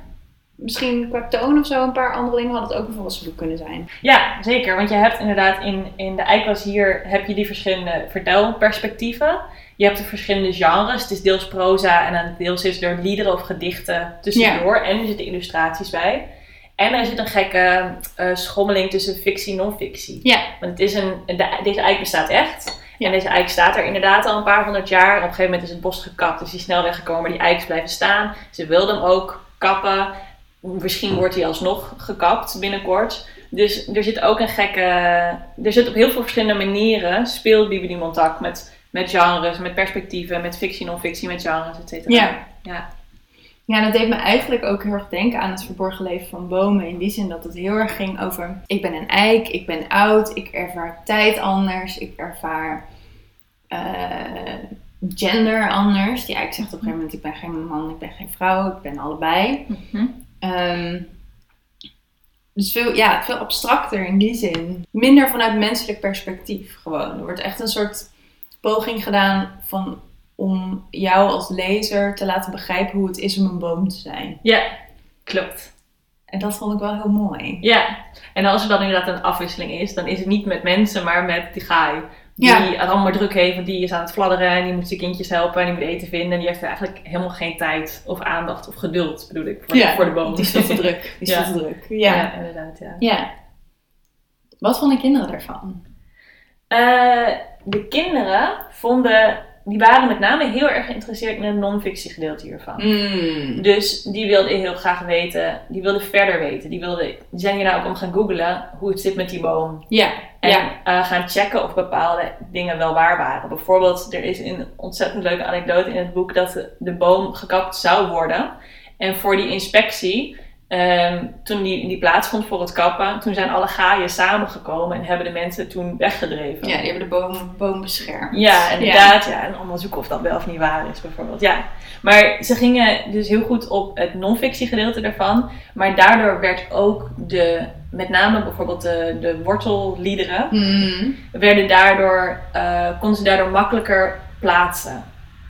Speaker 3: misschien qua toon of zo, een paar andere dingen had het ook een volwassen boek kunnen zijn.
Speaker 2: Ja, zeker. Want je hebt inderdaad in, in de Eikwas hier heb je die verschillende vertelperspectieven. Je hebt de verschillende genres. Het is deels proza en dan deels is er liederen of gedichten tussendoor. En er zitten illustraties bij. En er zit een gekke eh, schommeling tussen fictie en non-fictie.
Speaker 3: Ja.
Speaker 2: Want het is een, de, deze eik bestaat echt.
Speaker 3: Ja.
Speaker 2: En deze eik staat er inderdaad al een paar honderd jaar. Op een gegeven moment is het bos gekapt, dus die is snel weggekomen. Maar die eik is blijven staan. Ze wilden hem ook kappen. Misschien wordt hij alsnog gekapt binnenkort. Dus er zit ook een gekke... Er zit op heel veel verschillende manieren... speelt Bibi die Montauk met, met genres, met perspectieven... met fictie, non-fictie, met genres, et cetera.
Speaker 3: Ja.
Speaker 2: Ja.
Speaker 3: Ja, dat deed me eigenlijk ook heel erg denken aan het verborgen leven van bomen. In die zin dat het heel erg ging over: ik ben een eik, ik ben oud, ik ervaar tijd anders, ik ervaar eh, gender anders. Die eik zegt op een gegeven moment: ik ben geen man, ik ben geen vrouw, ik ben allebei.
Speaker 2: Mhm.
Speaker 3: Ehm, dus veel, ja, veel abstracter in die zin. Minder vanuit menselijk perspectief gewoon. Er wordt echt een soort poging gedaan van, om jou als lezer te laten begrijpen hoe het is om een boom te zijn.
Speaker 2: ja, klopt.
Speaker 3: En dat vond ik wel heel mooi.
Speaker 2: Ja, en als er dan inderdaad een afwisseling is, dan is het niet met mensen, maar met die gaai. Die
Speaker 3: Ja.
Speaker 2: het allemaal druk heeft, want die is aan het fladderen en die moet zijn kindjes helpen en die moet eten vinden. En die heeft eigenlijk helemaal geen tijd of aandacht of geduld, bedoel ik, voor, voor de boom.
Speaker 3: Die is veel te druk. Die is
Speaker 2: Ja.
Speaker 3: te druk.
Speaker 2: Ja,
Speaker 3: Ja.
Speaker 2: inderdaad, ja.
Speaker 3: ja. Wat vonden kinderen daarvan?
Speaker 2: Eh, de kinderen vonden, die waren met name heel erg geïnteresseerd in het non-fictie gedeelte hiervan.
Speaker 3: Mm.
Speaker 2: Dus die wilden heel graag weten, die wilden verder weten. Die, wilden, die zijn hier nou ook om gaan googlen hoe het zit met die boom.
Speaker 3: Ja.
Speaker 2: En eh, gaan checken of bepaalde dingen wel waar waren. Bijvoorbeeld, er is een ontzettend leuke anekdote in het boek dat de boom gekapt zou worden. En voor die inspectie, ehm, toen die, die plaatsvond voor het kappen, toen zijn alle gaaien samengekomen en hebben de mensen toen weggedreven.
Speaker 3: Ja, die hebben de boom, boom beschermd.
Speaker 2: Ja, inderdaad. Ja. En allemaal zoeken of dat wel of niet waar is, bijvoorbeeld. Ja. Maar ze gingen dus heel goed op het non-fictie gedeelte ervan. Maar daardoor werd ook de, met name bijvoorbeeld de, de wortelliederen,
Speaker 3: Mm.
Speaker 2: werden daardoor, eh, konden ze daardoor makkelijker plaatsen.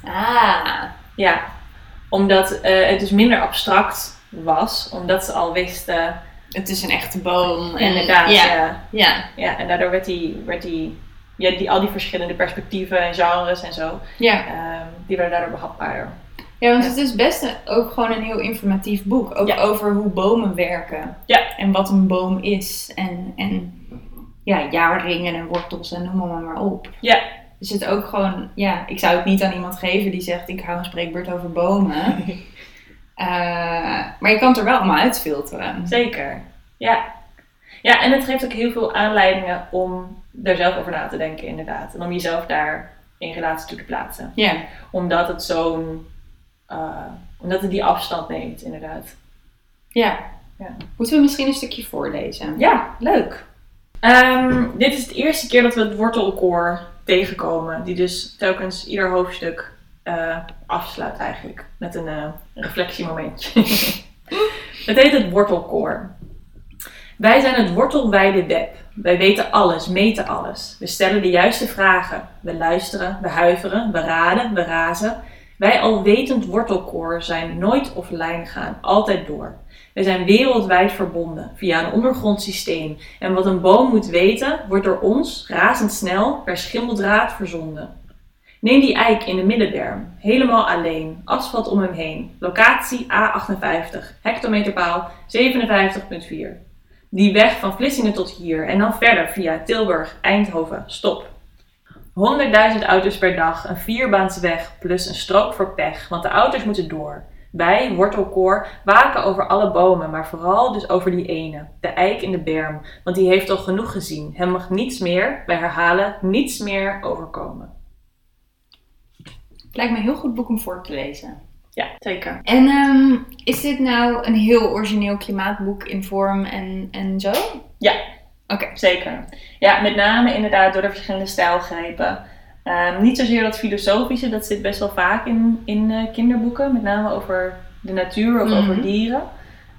Speaker 3: Ah.
Speaker 2: Ja, omdat eh, het dus minder abstract was, omdat ze al wisten,
Speaker 3: Het is een echte boom. En,
Speaker 2: inderdaad,
Speaker 3: Ja.
Speaker 2: ja.
Speaker 3: Ja.
Speaker 2: ja. En daardoor werd die, werd die, ja, die, al die verschillende perspectieven en genres en zo,
Speaker 3: Ja.
Speaker 2: ehm, die werden daardoor behapbaarder.
Speaker 3: Ja, want
Speaker 2: Ja.
Speaker 3: het is best een- ook gewoon een heel informatief boek. Ook
Speaker 2: Ja.
Speaker 3: over hoe bomen werken.
Speaker 2: Ja.
Speaker 3: En wat een boom is. En, en ja, jaarringen en wortels en noem maar, maar op.
Speaker 2: Ja.
Speaker 3: Dus het ook gewoon, ja, ik zou het niet aan iemand geven die zegt ik hou een spreekbeurt over bomen. Eh, maar je kan het er wel allemaal uitfilteren.
Speaker 2: Zeker, ja. Ja, en het geeft ook heel veel aanleidingen om er zelf over na te denken, inderdaad. En om jezelf daar in relatie toe te plaatsen.
Speaker 3: Ja.
Speaker 2: Omdat het zo'n, eh, omdat het die afstand neemt, inderdaad.
Speaker 3: Ja.
Speaker 2: Ja.
Speaker 3: Moeten we misschien een stukje voorlezen?
Speaker 2: Ja, leuk. Ehm, dit is de eerste keer dat we het wortelkoor tegenkomen. Die dus telkens ieder hoofdstuk eh, afsluit eigenlijk. Met een eh, reflectiemomentje. het heet het wortelkoor. Wij zijn het wortelwijde web. Wij weten alles, meten alles. We stellen de juiste vragen. We luisteren, we huiveren, we raden, we razen. Wij alwetend wortelkoor zijn nooit offline gaan, altijd door. We zijn wereldwijd verbonden via een ondergrond systeem. En wat een boom moet weten, wordt door ons razendsnel per schimmeldraad verzonden. Neem die eik in de middenberm, helemaal alleen, asfalt om hem heen. Locatie A58, hectometerpaal 57.4. Die weg van Vlissingen tot hier en dan verder via Tilburg, Eindhoven, stop. 100.000 auto's per dag, een vierbaansweg plus een strook voor pech, want de auto's moeten door. Wij, wortelkoor, waken over alle bomen, maar vooral dus over die ene, de eik in de berm, want die heeft al genoeg gezien. Hem mag niets meer, wij herhalen, niets meer overkomen.
Speaker 3: Lijkt me een heel goed boek om voor te lezen.
Speaker 2: Ja, zeker.
Speaker 3: En ehm, is dit nou een heel origineel klimaatboek in vorm en, en zo?
Speaker 2: Ja.
Speaker 3: Oké.
Speaker 2: Zeker. Ja, met name inderdaad door de verschillende stijlgrepen. Ehm, niet zozeer dat filosofische, dat zit best wel vaak in, in eh, kinderboeken, met name over de natuur of
Speaker 3: Mhm.
Speaker 2: over dieren.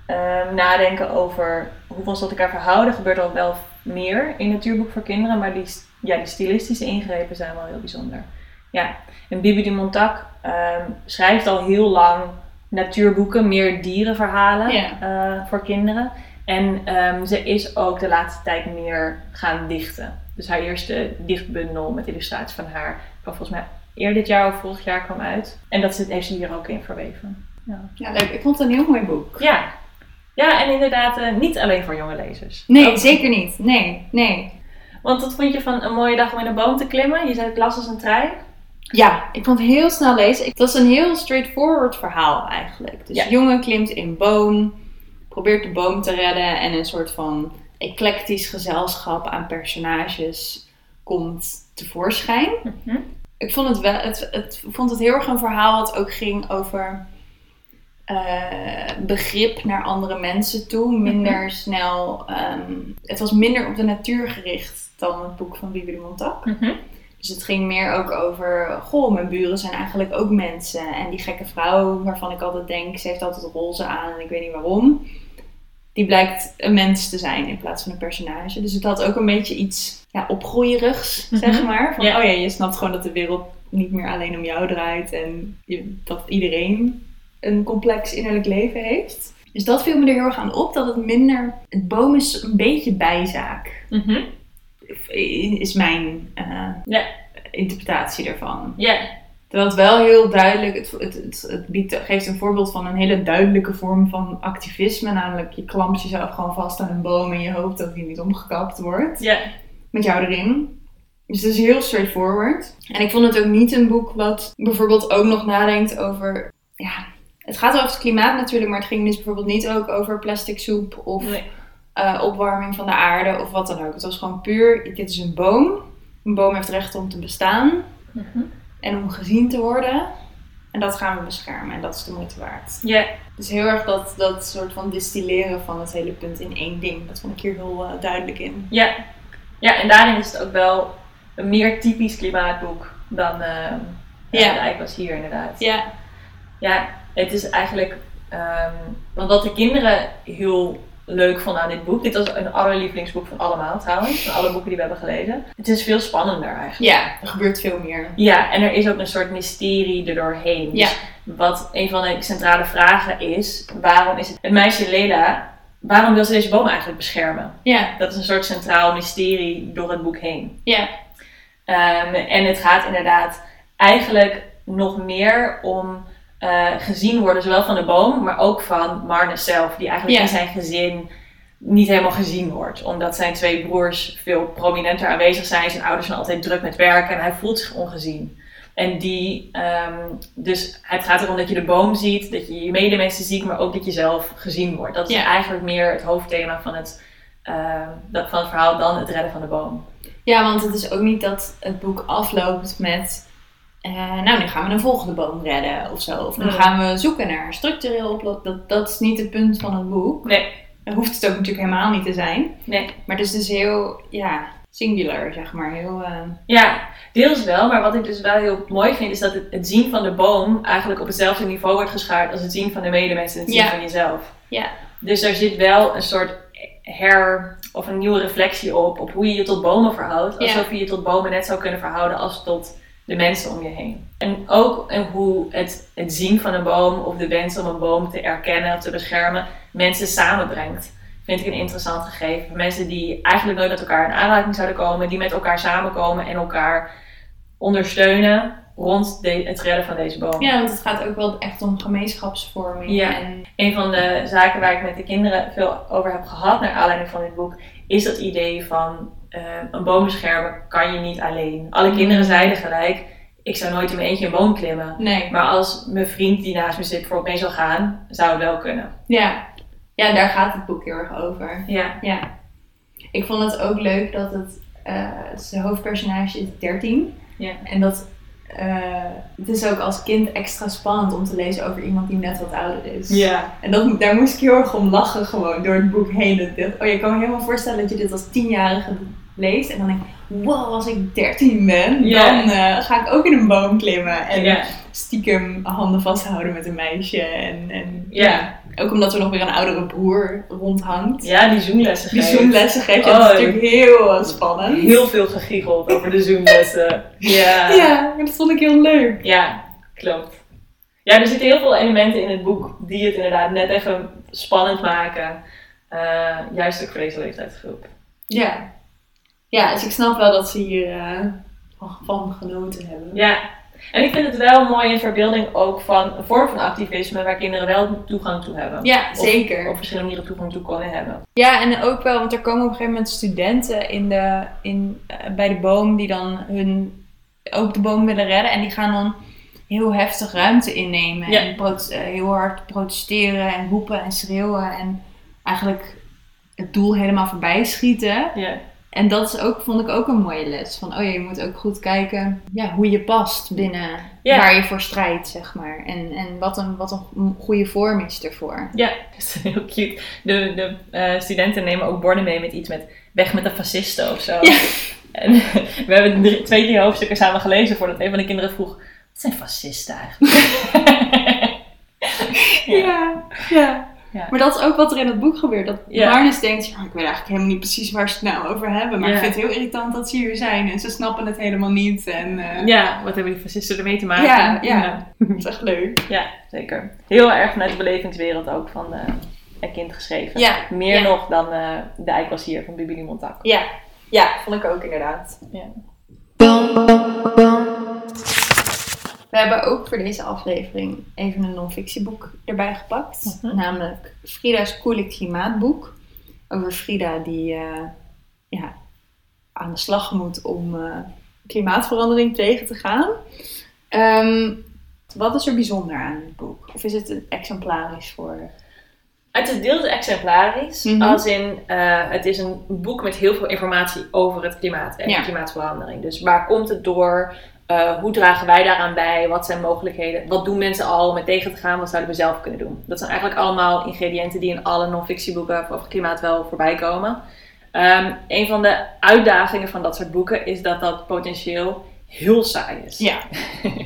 Speaker 2: Ehm, nadenken over hoe we ons tot elkaar verhouden gebeurt al wel meer in natuurboek voor kinderen, maar die, ja, die stilistische ingrepen zijn wel heel bijzonder. Ja, en Bibi de Montac ehm, schrijft al heel lang natuurboeken, meer dierenverhalen
Speaker 3: Ja.
Speaker 2: eh, voor kinderen. En ehm, ze is ook de laatste tijd meer gaan dichten. Dus haar eerste dichtbundel met illustraties van haar kwam volgens mij eerder dit jaar of vorig jaar kwam uit. En dat zit, heeft ze hier ook in verweven. Ja,
Speaker 3: Ja, leuk. Ik vond het een heel mooi boek.
Speaker 2: ja. ja en inderdaad eh, niet alleen voor jonge lezers.
Speaker 3: Nee,
Speaker 2: Ook-
Speaker 3: zeker niet. Nee, nee.
Speaker 2: Want wat vond je van een mooie dag om in een boom te klimmen? Je zei het las als een trein.
Speaker 3: Ja, ik vond het heel snel lezen. Het was een heel straightforward verhaal eigenlijk. Dus
Speaker 2: Ja.
Speaker 3: jongen klimt in boom, probeert de boom te redden en een soort van eclectisch gezelschap aan personages komt tevoorschijn. Ik vond het, wel, het, het, vond het heel erg een verhaal wat ook ging over eh, begrip naar andere mensen toe. Minder snel, ehm, het was minder op de natuur gericht dan het boek van Bibi de Montac.
Speaker 2: Mhm.
Speaker 3: Dus het ging meer ook over, goh, mijn buren zijn eigenlijk ook mensen. En die gekke vrouw waarvan ik altijd denk, ze heeft altijd roze aan en ik weet niet waarom. Die blijkt een mens te zijn in plaats van een personage. Dus het had ook een beetje iets ja, opgroeierigs, zeg
Speaker 2: Mhm.
Speaker 3: maar. Van,
Speaker 2: Ja.
Speaker 3: oh ja, je snapt gewoon dat de wereld niet meer alleen om jou draait. En je- dat iedereen een complex innerlijk leven heeft. Dus dat viel me er heel erg aan op, dat het minder... Het boom is een beetje bijzaak
Speaker 2: Mhm.
Speaker 3: Is mijn eh, interpretatie.
Speaker 2: Ja,
Speaker 3: Terwijl het wel heel duidelijk, het, het, het, het biedt, geeft een voorbeeld van een hele duidelijke vorm van activisme. Namelijk, je klampt jezelf gewoon vast aan een boom en je hoopt dat die niet omgekapt wordt.
Speaker 2: ja.
Speaker 3: Met jou erin. Dus het is heel straightforward. En ik vond het ook niet een boek wat bijvoorbeeld ook nog nadenkt over... Ja, het gaat over het klimaat natuurlijk, maar het ging dus bijvoorbeeld niet ook over plastic soep of
Speaker 2: Nee.
Speaker 3: Eh, opwarming van de aarde of wat dan ook. Het was gewoon puur, dit is een boom. Een boom heeft recht om te bestaan
Speaker 2: Mhm.
Speaker 3: en om gezien te worden. En dat gaan we beschermen en dat is de moeite waard.
Speaker 2: Ja,
Speaker 3: Dus heel erg dat, dat soort van distilleren van het hele punt in één ding. Dat vond ik hier heel eh, duidelijk in.
Speaker 2: ja. Ja, en daarin is het ook wel een meer typisch klimaatboek dan
Speaker 3: ja.
Speaker 2: de Eik was hier inderdaad.
Speaker 3: Ja,
Speaker 2: Ja, het is eigenlijk. ehm, want wat de kinderen heel leuk vonden aan dit boek. Dit was een allerlievelingsboek van allemaal trouwens. Van alle boeken die we hebben gelezen. Het is veel spannender eigenlijk.
Speaker 3: ja er gebeurt veel meer.
Speaker 2: Ja, en er is ook een soort mysterie erdoorheen.
Speaker 3: Ja.
Speaker 2: Dus wat een van de centrale vragen is: waarom is het, het meisje Lela. Waarom wil ze deze boom eigenlijk beschermen?
Speaker 3: Ja,
Speaker 2: Dat is een soort centraal mysterie door het boek heen.
Speaker 3: ja,
Speaker 2: Ehm, en het gaat inderdaad eigenlijk nog meer om eh, gezien worden, zowel van de boom, maar ook van Marnus zelf, die eigenlijk
Speaker 3: Ja.
Speaker 2: in zijn gezin niet helemaal gezien wordt. Omdat zijn twee broers veel prominenter aanwezig zijn. Zijn ouders zijn altijd druk met werken en hij voelt zich ongezien. En die, ehm, dus het gaat erom dat je de boom ziet, dat je je medemensen ziet, maar ook dat je zelf gezien wordt. Dat is
Speaker 3: Ja.
Speaker 2: eigenlijk meer het hoofdthema van het, dat- van het verhaal dan het redden van de boom.
Speaker 3: ja, want het is ook niet dat het boek afloopt met... eh, nou, nu gaan we een volgende boom redden of zo. Of nu
Speaker 2: Mm.
Speaker 3: gaan we zoeken naar structureel oplossing. Dat, dat is niet het punt van het boek.
Speaker 2: Nee,
Speaker 3: Dat hoeft het ook natuurlijk helemaal niet te zijn.
Speaker 2: nee.
Speaker 3: Maar het is dus heel, ja, singular, zeg maar. Heel, eh,
Speaker 2: Ja, deels wel. Maar wat ik dus wel heel mooi vind, is dat het, het zien van de boom eigenlijk op hetzelfde niveau wordt geschaard als het zien van de medemensen en het zien
Speaker 3: Ja.
Speaker 2: van jezelf.
Speaker 3: Ja.
Speaker 2: Dus er zit wel een soort her- of een nieuwe reflectie op, op hoe je je tot bomen verhoudt.
Speaker 3: Ja.
Speaker 2: Alsof je je tot bomen net zou kunnen verhouden als tot de mensen om je heen. En ook en hoe het, het zien van een boom of de wens om een boom te erkennen of te beschermen mensen samenbrengt. Vind ik een interessant gegeven. Mensen die eigenlijk nooit met elkaar in aanraking zouden komen, die met elkaar samenkomen en elkaar ondersteunen rond de, het redden van deze boom.
Speaker 3: ja, want het gaat ook wel echt om gemeenschapsvorming.
Speaker 2: Ja.
Speaker 3: En,
Speaker 2: Een van de zaken waar ik met de kinderen veel over heb gehad, naar aanleiding van dit boek, is dat idee van eh, een boom beschermen kan je niet alleen. Alle
Speaker 3: Mm.
Speaker 2: kinderen zeiden gelijk, ik zou nooit in mijn eentje een boom klimmen.
Speaker 3: nee,
Speaker 2: Maar als mijn vriend die naast me zit bijvoorbeeld mee zou gaan, zou het wel kunnen.
Speaker 3: ja. ja, daar gaat het boek heel erg over.
Speaker 2: Ja.
Speaker 3: Ja. Ik vond het ook leuk dat het, eh, het hoofdpersonage is 13.
Speaker 2: Ja.
Speaker 3: En dat eh, het is ook als kind extra spannend om te lezen over iemand die net wat ouder is.
Speaker 2: Ja.
Speaker 3: En dat, daar moest ik heel erg om lachen gewoon door het boek heen. Dat oh, je kan me helemaal voorstellen dat je dit als tienjarige leest en dan denk ik, wow, als ik 13 ben, dan eh, ga ik ook in een boom klimmen. En stiekem handen vasthouden met een meisje. En, en
Speaker 2: Ja.
Speaker 3: ook omdat er nog weer een oudere broer rondhangt.
Speaker 2: Ja, die zoomlessen
Speaker 3: Die
Speaker 2: geeft.
Speaker 3: zoomlessen geeft, ja,
Speaker 2: Oh,
Speaker 3: dat is natuurlijk heel spannend.
Speaker 2: Heel veel gegiegeld over de zoomlessen. Ja.
Speaker 3: Ja, maar dat vond ik heel leuk.
Speaker 2: Ja, klopt. Ja, er zitten heel veel elementen in het boek die het inderdaad net even spannend maken. Eh, juist ook voor deze leeftijdsgroep.
Speaker 3: Ja. Ja, dus ik snap wel dat ze hier eh, van genoten hebben.
Speaker 2: Ja, en ik vind het wel mooi in verbeelding ook van een vorm van activisme waar kinderen wel toegang toe hebben.
Speaker 3: Ja,
Speaker 2: Of-
Speaker 3: zeker.
Speaker 2: Op verschillende manieren toegang toe kunnen hebben.
Speaker 3: Ja, en ook wel, want er komen op een gegeven moment studenten in de, in, eh, bij de boom die dan hun, ook de boom willen redden. En die gaan dan heel heftig ruimte innemen.
Speaker 2: Ja.
Speaker 3: En eh, heel hard protesteren en roepen en schreeuwen. En eigenlijk het doel helemaal voorbij schieten.
Speaker 2: Ja,
Speaker 3: En dat is ook, vond ik ook een mooie les. Van, oh ja, je moet ook goed kijken ja, hoe je past binnen waar je voor strijdt, zeg maar. En, en wat, een, wat een goede vorm is ervoor.
Speaker 2: ja. dat is heel cute. De, de eh, studenten nemen ook borden mee met iets met weg met de fascisten of zo.
Speaker 3: Ja.
Speaker 2: En we hebben drie- twee, drie hoofdstukken samen gelezen voordat een van de kinderen vroeg, wat zijn fascisten eigenlijk?
Speaker 3: Ja, ja.
Speaker 2: Ja.
Speaker 3: Maar dat is ook wat er in het boek gebeurt. Dat
Speaker 2: Ja.
Speaker 3: Barnes denkt, ja, ik weet eigenlijk helemaal niet precies waar ze het nou over hebben. Maar
Speaker 2: Ja.
Speaker 3: ik vind het heel irritant dat ze hier zijn. En ze snappen het helemaal niet. En eh,
Speaker 2: Ja, wat hebben die fascisten ermee te maken?
Speaker 3: Ja, ja. het is echt leuk.
Speaker 2: Ja, zeker. Heel erg vanuit de belevingswereld ook van eh, een kind geschreven.
Speaker 3: Ja,
Speaker 2: Meer
Speaker 3: ja.
Speaker 2: nog dan eh, De Eik was hier van Bibi Montak.
Speaker 3: Ja. ja, vond ik ook inderdaad.
Speaker 2: Ja.
Speaker 3: We hebben ook voor deze aflevering even een non-fictieboek erbij gepakt.
Speaker 2: Mhm.
Speaker 3: Namelijk Frida's Coole Klimaatboek. Over Frida die eh, ja, aan de slag moet om eh, klimaatverandering tegen te gaan. Ehm, wat is er bijzonder aan het boek? Of is het een exemplarisch voor?
Speaker 2: Het is deels exemplarisch,
Speaker 3: Mhm.
Speaker 2: als in eh, het is een boek met heel veel informatie over het klimaat en
Speaker 3: Ja.
Speaker 2: klimaatverandering. Dus waar komt het door? Eh, hoe dragen wij daaraan bij? Wat zijn mogelijkheden? Wat doen mensen al om het tegen te gaan? Wat zouden we zelf kunnen doen? Dat zijn eigenlijk allemaal ingrediënten die in alle non-fictieboeken over klimaat wel voorbij komen. Ehm, een van de uitdagingen van dat soort boeken is dat dat potentieel heel saai is.
Speaker 3: Ja.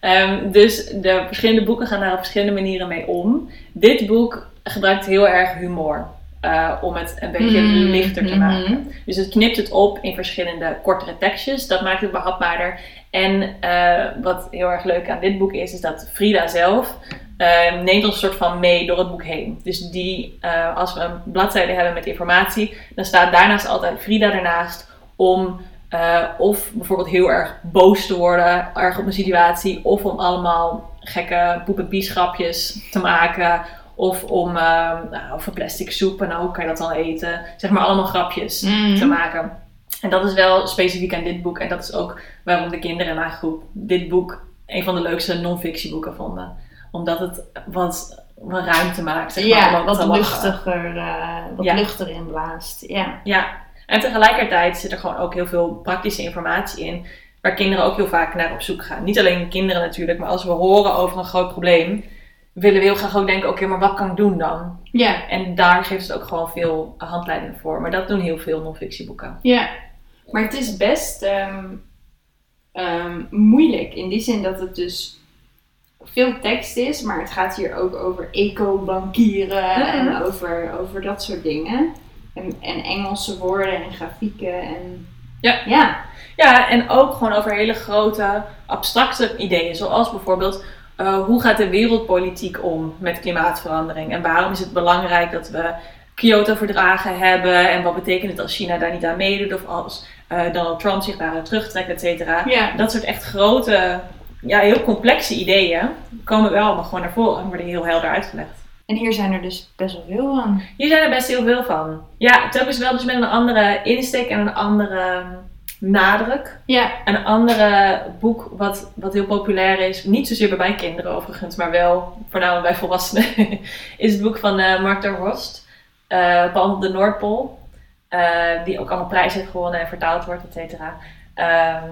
Speaker 2: Ehm, dus de verschillende boeken gaan daar op verschillende manieren mee om. Dit boek gebruikt heel erg humor eh, om het een beetje
Speaker 3: Mhm,
Speaker 2: lichter te maken. Dus het knipt het op in verschillende kortere tekstjes. Dat maakt het behapbaarder. En eh, wat heel erg leuk aan dit boek is, is dat Frida zelf eh, neemt ons soort van mee door het boek heen. Dus die, eh, als we een bladzijde hebben met informatie, dan staat daarnaast altijd Frida ernaast om of bijvoorbeeld heel erg boos te worden, erg op een situatie, of om allemaal gekke poep- en te maken. Of om eh, nou, over plastic soep en hoe kan je dat dan eten? Zeg maar allemaal grapjes
Speaker 3: Mhm.
Speaker 2: te maken. En dat is wel specifiek aan dit boek. En dat is ook waarom de kinderen in mijn groep dit boek een van de leukste non-fictieboeken vonden. Omdat het wat, wat ruimte maakt. Zeg maar,
Speaker 3: Ja,
Speaker 2: ook
Speaker 3: wat luchtiger, eh, wat
Speaker 2: Ja.
Speaker 3: luchtiger in blaast. Ja.
Speaker 2: Ja, en tegelijkertijd zit er gewoon ook heel veel praktische informatie in. Waar kinderen ook heel vaak naar op zoek gaan. Niet alleen kinderen natuurlijk, maar als we horen over een groot probleem, willen we heel graag ook denken: oké, maar wat kan ik doen dan?
Speaker 3: Ja.
Speaker 2: En daar geeft het ook gewoon veel handleidingen voor. Maar dat doen heel veel non-fictieboeken.
Speaker 3: Ja, maar het is best ehm, ehm, moeilijk in die zin dat het dus veel tekst is, maar het gaat hier ook over eco-bankieren en
Speaker 2: Mhm.
Speaker 3: over, over dat soort dingen. En, en Engelse woorden en grafieken en
Speaker 2: Ja.
Speaker 3: ja.
Speaker 2: Ja, en ook gewoon over hele grote abstracte ideeën. Zoals bijvoorbeeld, eh, hoe gaat de wereldpolitiek om met klimaatverandering? En waarom is het belangrijk dat we Kyoto-verdragen hebben? En wat betekent het als China daar niet aan meedoet? Of als eh, Donald Trump zich daar terugtrekt, et cetera. Dat soort echt grote, ja, heel complexe ideeën komen wel allemaal gewoon naar voren en worden heel helder uitgelegd.
Speaker 3: En hier zijn er dus best wel veel van.
Speaker 2: Hier zijn er best heel veel van. Ja, telkens wel dus met een andere insteek en een andere nadruk.
Speaker 3: Ja.
Speaker 2: Een andere boek wat, wat heel populair is, niet zozeer bij mijn kinderen overigens, maar wel voornamelijk bij volwassenen, is het boek van eh, Mark der Horst, eh Palm op de Noordpool. eh, die ook allemaal prijzen heeft gewonnen en vertaald wordt, et cetera. Ehm,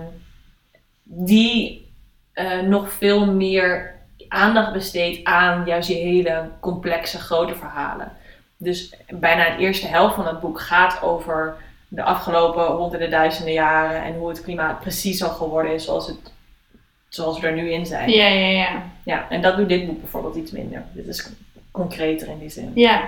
Speaker 2: die eh, nog veel meer aandacht besteedt aan juist die hele complexe, grote verhalen. Dus bijna de eerste helft van het boek gaat over de afgelopen honderden duizenden jaren en hoe het klimaat precies al geworden is zoals, het, zoals we er nu in zijn.
Speaker 3: Ja, ja, ja.
Speaker 2: Ja, en dat doet dit boek bijvoorbeeld iets minder. Dit is concreter in die zin.
Speaker 3: Ja.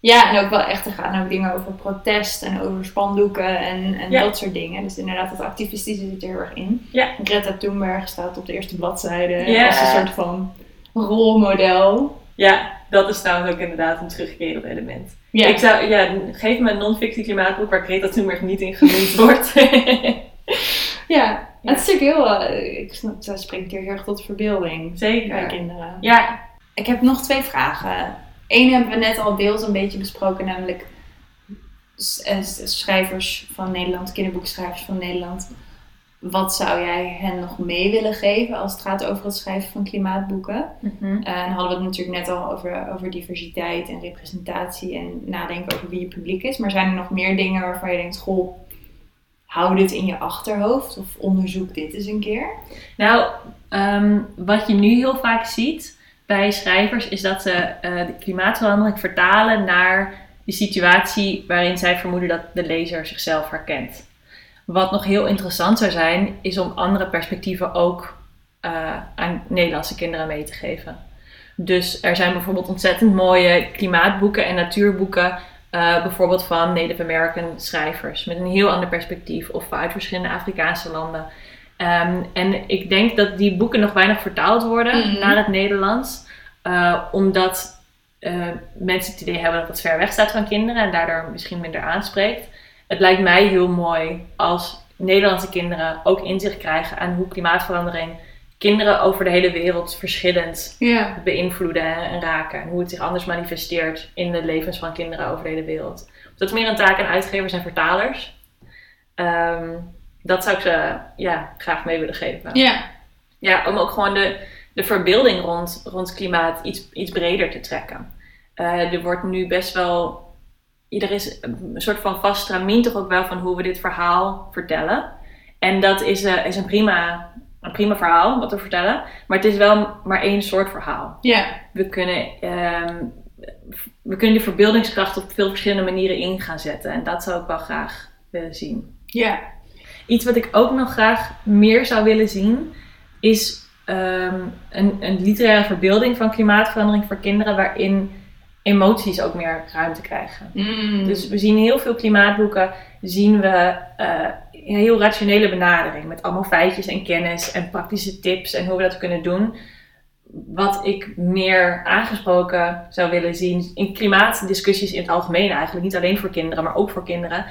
Speaker 3: Ja, en ook wel echt, er gaan ook dingen over protest en over spandoeken en, en
Speaker 2: Ja.
Speaker 3: dat soort dingen. Dus inderdaad, het activistische zit er heel erg in.
Speaker 2: Ja.
Speaker 3: Greta Thunberg staat op de eerste bladzijde
Speaker 2: Ja.
Speaker 3: als een soort van rolmodel.
Speaker 2: Ja, dat is trouwens ook inderdaad een terugkerend element.
Speaker 3: Ja.
Speaker 2: Ik zou, ja, geef me een non-fictie klimaatboek waar Greta Thunberg niet in genoemd wordt.
Speaker 3: ja. Het is natuurlijk heel, eh, ik snap, zij spreekt hier heel erg tot verbeelding bij
Speaker 2: Zeker.
Speaker 3: kinderen.
Speaker 2: Ja,
Speaker 3: Ik heb nog twee vragen. Eén hebben we net al deels een beetje besproken, namelijk eh, schrijvers van Nederland, kinderboekschrijvers van Nederland. Wat zou jij hen nog mee willen geven als het gaat over het schrijven van klimaatboeken? Eh, en hadden we het natuurlijk net al over, over diversiteit en representatie en nadenken over wie je publiek is. Maar zijn er nog meer dingen waarvan je denkt, goh, hou dit in je achterhoofd of onderzoek dit eens een keer?
Speaker 2: Nou, ehm, wat je nu heel vaak ziet bij schrijvers is dat ze eh, de klimaatverandering vertalen naar de situatie waarin zij vermoeden dat de lezer zichzelf herkent. Wat nog heel interessant zou zijn, is om andere perspectieven ook eh, aan Nederlandse kinderen mee te geven. Dus er zijn bijvoorbeeld ontzettend mooie klimaatboeken en natuurboeken, eh, bijvoorbeeld van Native American schrijvers, met een heel ander perspectief, of uit verschillende Afrikaanse landen. Ehm, en ik denk dat die boeken nog weinig vertaald worden
Speaker 3: Mhm.
Speaker 2: naar het Nederlands, eh, omdat mensen het idee hebben dat het ver weg staat van kinderen en daardoor misschien minder aanspreekt. Het lijkt mij heel mooi als Nederlandse kinderen ook inzicht krijgen aan hoe klimaatverandering kinderen over de hele wereld verschillend beïnvloeden en raken. En hoe het zich anders manifesteert in de levens van kinderen over de hele wereld. Dat is meer een taak aan uitgevers en vertalers. Ehm, dat zou ik ze ja, graag mee willen geven.
Speaker 3: Ja.
Speaker 2: Ja, om ook gewoon de, de verbeelding rond, rond klimaat iets, iets breder te trekken. Eh, er wordt nu best wel. Er is een soort van vast stramien toch ook wel van hoe we dit verhaal vertellen. En dat is, eh, is een, prima, een prima verhaal wat we vertellen. Maar het is wel maar één soort verhaal.
Speaker 3: Ja.
Speaker 2: We kunnen, ehm, we kunnen die verbeeldingskracht op veel verschillende manieren in gaan zetten. En dat zou ik wel graag willen zien.
Speaker 3: Ja.
Speaker 2: Iets wat ik ook nog graag meer zou willen zien, is ehm, een, een literaire verbeelding van klimaatverandering voor kinderen, waarin emoties ook meer ruimte krijgen.
Speaker 3: Mm.
Speaker 2: Dus we zien heel veel klimaatboeken, zien we eh, een heel rationele benadering met allemaal feitjes en kennis en praktische tips en hoe we dat kunnen doen. Wat ik meer aangesproken zou willen zien in klimaatdiscussies in het algemeen eigenlijk, niet alleen voor kinderen, maar ook voor kinderen,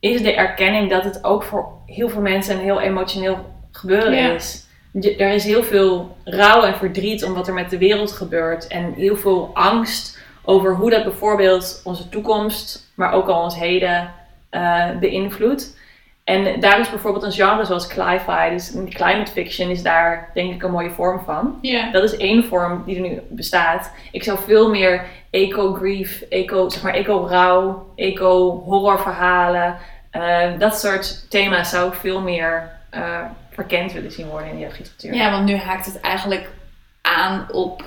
Speaker 2: is de erkenning dat het ook voor heel veel mensen een heel emotioneel gebeuren
Speaker 3: Ja.
Speaker 2: is. Je- Er is heel veel rouw en verdriet om wat er met de wereld gebeurt en heel veel angst over hoe dat bijvoorbeeld onze toekomst, maar ook al ons heden eh, beïnvloedt. En daar is bijvoorbeeld een genre zoals cli-fi, dus climate fiction is daar denk ik een mooie vorm van.
Speaker 3: Ja.
Speaker 2: Dat is één vorm die er nu bestaat. Ik zou veel meer eco-grief, eco, zeg maar eco-rouw, eco-horrorverhalen, eh, dat soort thema's zou ik veel meer eh, verkend willen zien worden in de jeugdliteratuur.
Speaker 3: Ja, want nu haakt het eigenlijk aan op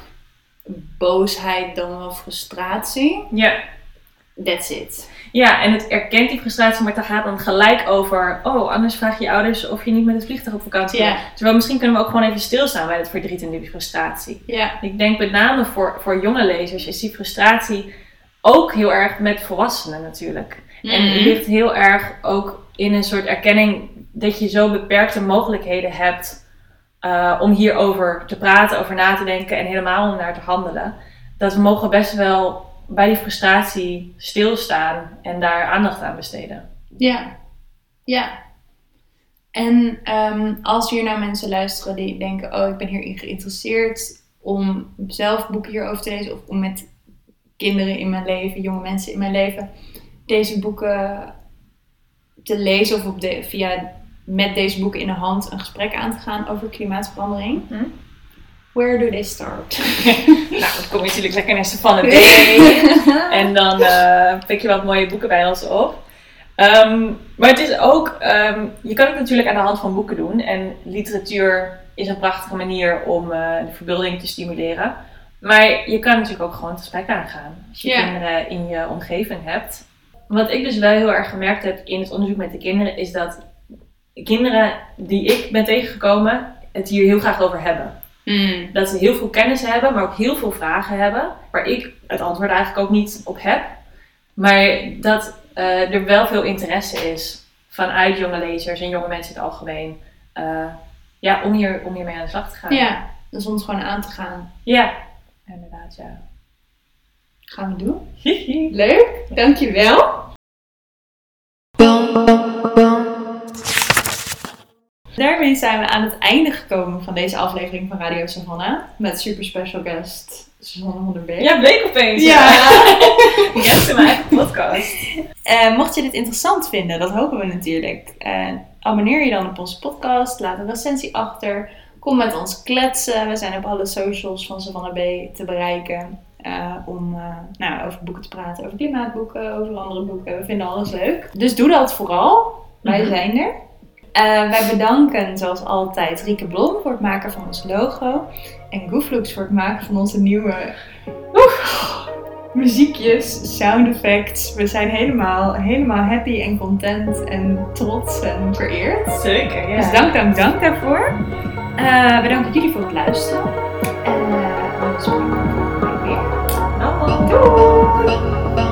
Speaker 3: boosheid dan wel frustratie.
Speaker 2: ja.
Speaker 3: That's it.
Speaker 2: Ja, en het erkent die frustratie, maar het gaat dan gelijk over... Oh, anders vraag je je ouders of je niet met het vliegtuig op vakantie.
Speaker 3: Ja.
Speaker 2: Terwijl misschien kunnen we ook gewoon even stilstaan bij het verdriet en die frustratie.
Speaker 3: Ja.
Speaker 2: Ik denk met name voor, voor jonge lezers is die frustratie ook heel erg met volwassenen natuurlijk. En
Speaker 3: Mhm.
Speaker 2: ligt heel erg ook in een soort erkenning dat je zo beperkte mogelijkheden hebt eh, om hierover te praten, over na te denken en helemaal om naar te handelen. Dat we mogen best wel bij die frustratie stilstaan en daar aandacht aan besteden.
Speaker 3: Ja. Ja. En ehm, als hier nou mensen luisteren die denken, oh, ik ben hierin geïnteresseerd om zelf boeken hierover te lezen of om met kinderen in mijn leven, jonge mensen in mijn leven, deze boeken te lezen of op via met deze boeken in de hand een gesprek aan te gaan over klimaatverandering.
Speaker 2: Hm?
Speaker 3: Where do they start?
Speaker 2: Nou, dan kom je natuurlijk lekker naar Savannah B. En dan eh, pik je wat mooie boeken bij ons op. Ehm, maar het is ook, ehm, je kan het natuurlijk aan de hand van boeken doen. En literatuur is een prachtige manier om eh, de verbeelding te stimuleren. Maar je kan natuurlijk ook gewoon het gesprek aangaan. Als je kinderen in je omgeving hebt. wat ik dus wel heel erg gemerkt heb in het onderzoek met de kinderen, is dat kinderen die ik ben tegengekomen het hier heel graag over hebben.
Speaker 3: Mm.
Speaker 2: Dat ze heel veel kennis hebben, maar ook heel veel vragen hebben, waar ik het antwoord eigenlijk ook niet op heb. Maar dat eh, er wel veel interesse is vanuit jonge lezers en jonge mensen in het algemeen. eh, ja, om, hier, om hiermee aan de slag te gaan.
Speaker 3: Ja, dus om het gewoon aan te gaan.
Speaker 2: Ja, inderdaad, ja.
Speaker 3: Gaan we doen. Leuk, dankjewel. Daarmee zijn we aan het einde gekomen van deze aflevering van Radio Savannah. Met super special guest Susanne Honderbeek.
Speaker 2: Ja, bleek opeens.
Speaker 3: Ja.
Speaker 2: Gast in mijn eigen podcast.
Speaker 3: Eh, mocht je dit interessant vinden, dat hopen we natuurlijk. eh, abonneer je dan op onze podcast. Laat een recensie achter. Kom met ons kletsen. We zijn op alle socials van Savannah B te bereiken. eh, om nou, over boeken te praten. Over klimaatboeken, over andere boeken. We vinden alles leuk. Dus doe dat vooral. Wij
Speaker 2: Mhm.
Speaker 3: zijn er. Eh, wij bedanken zoals altijd Rieke Blom voor het maken van ons logo. En Gooflux voor het maken van onze nieuwe muziekjes, sound effects. We zijn helemaal, helemaal happy en content en trots en vereerd.
Speaker 2: Zeker, ja.
Speaker 3: Dus dank, dank, dank daarvoor. Eh, bedankt jullie voor het luisteren. En uh, we spreken volgende week weer. Doei!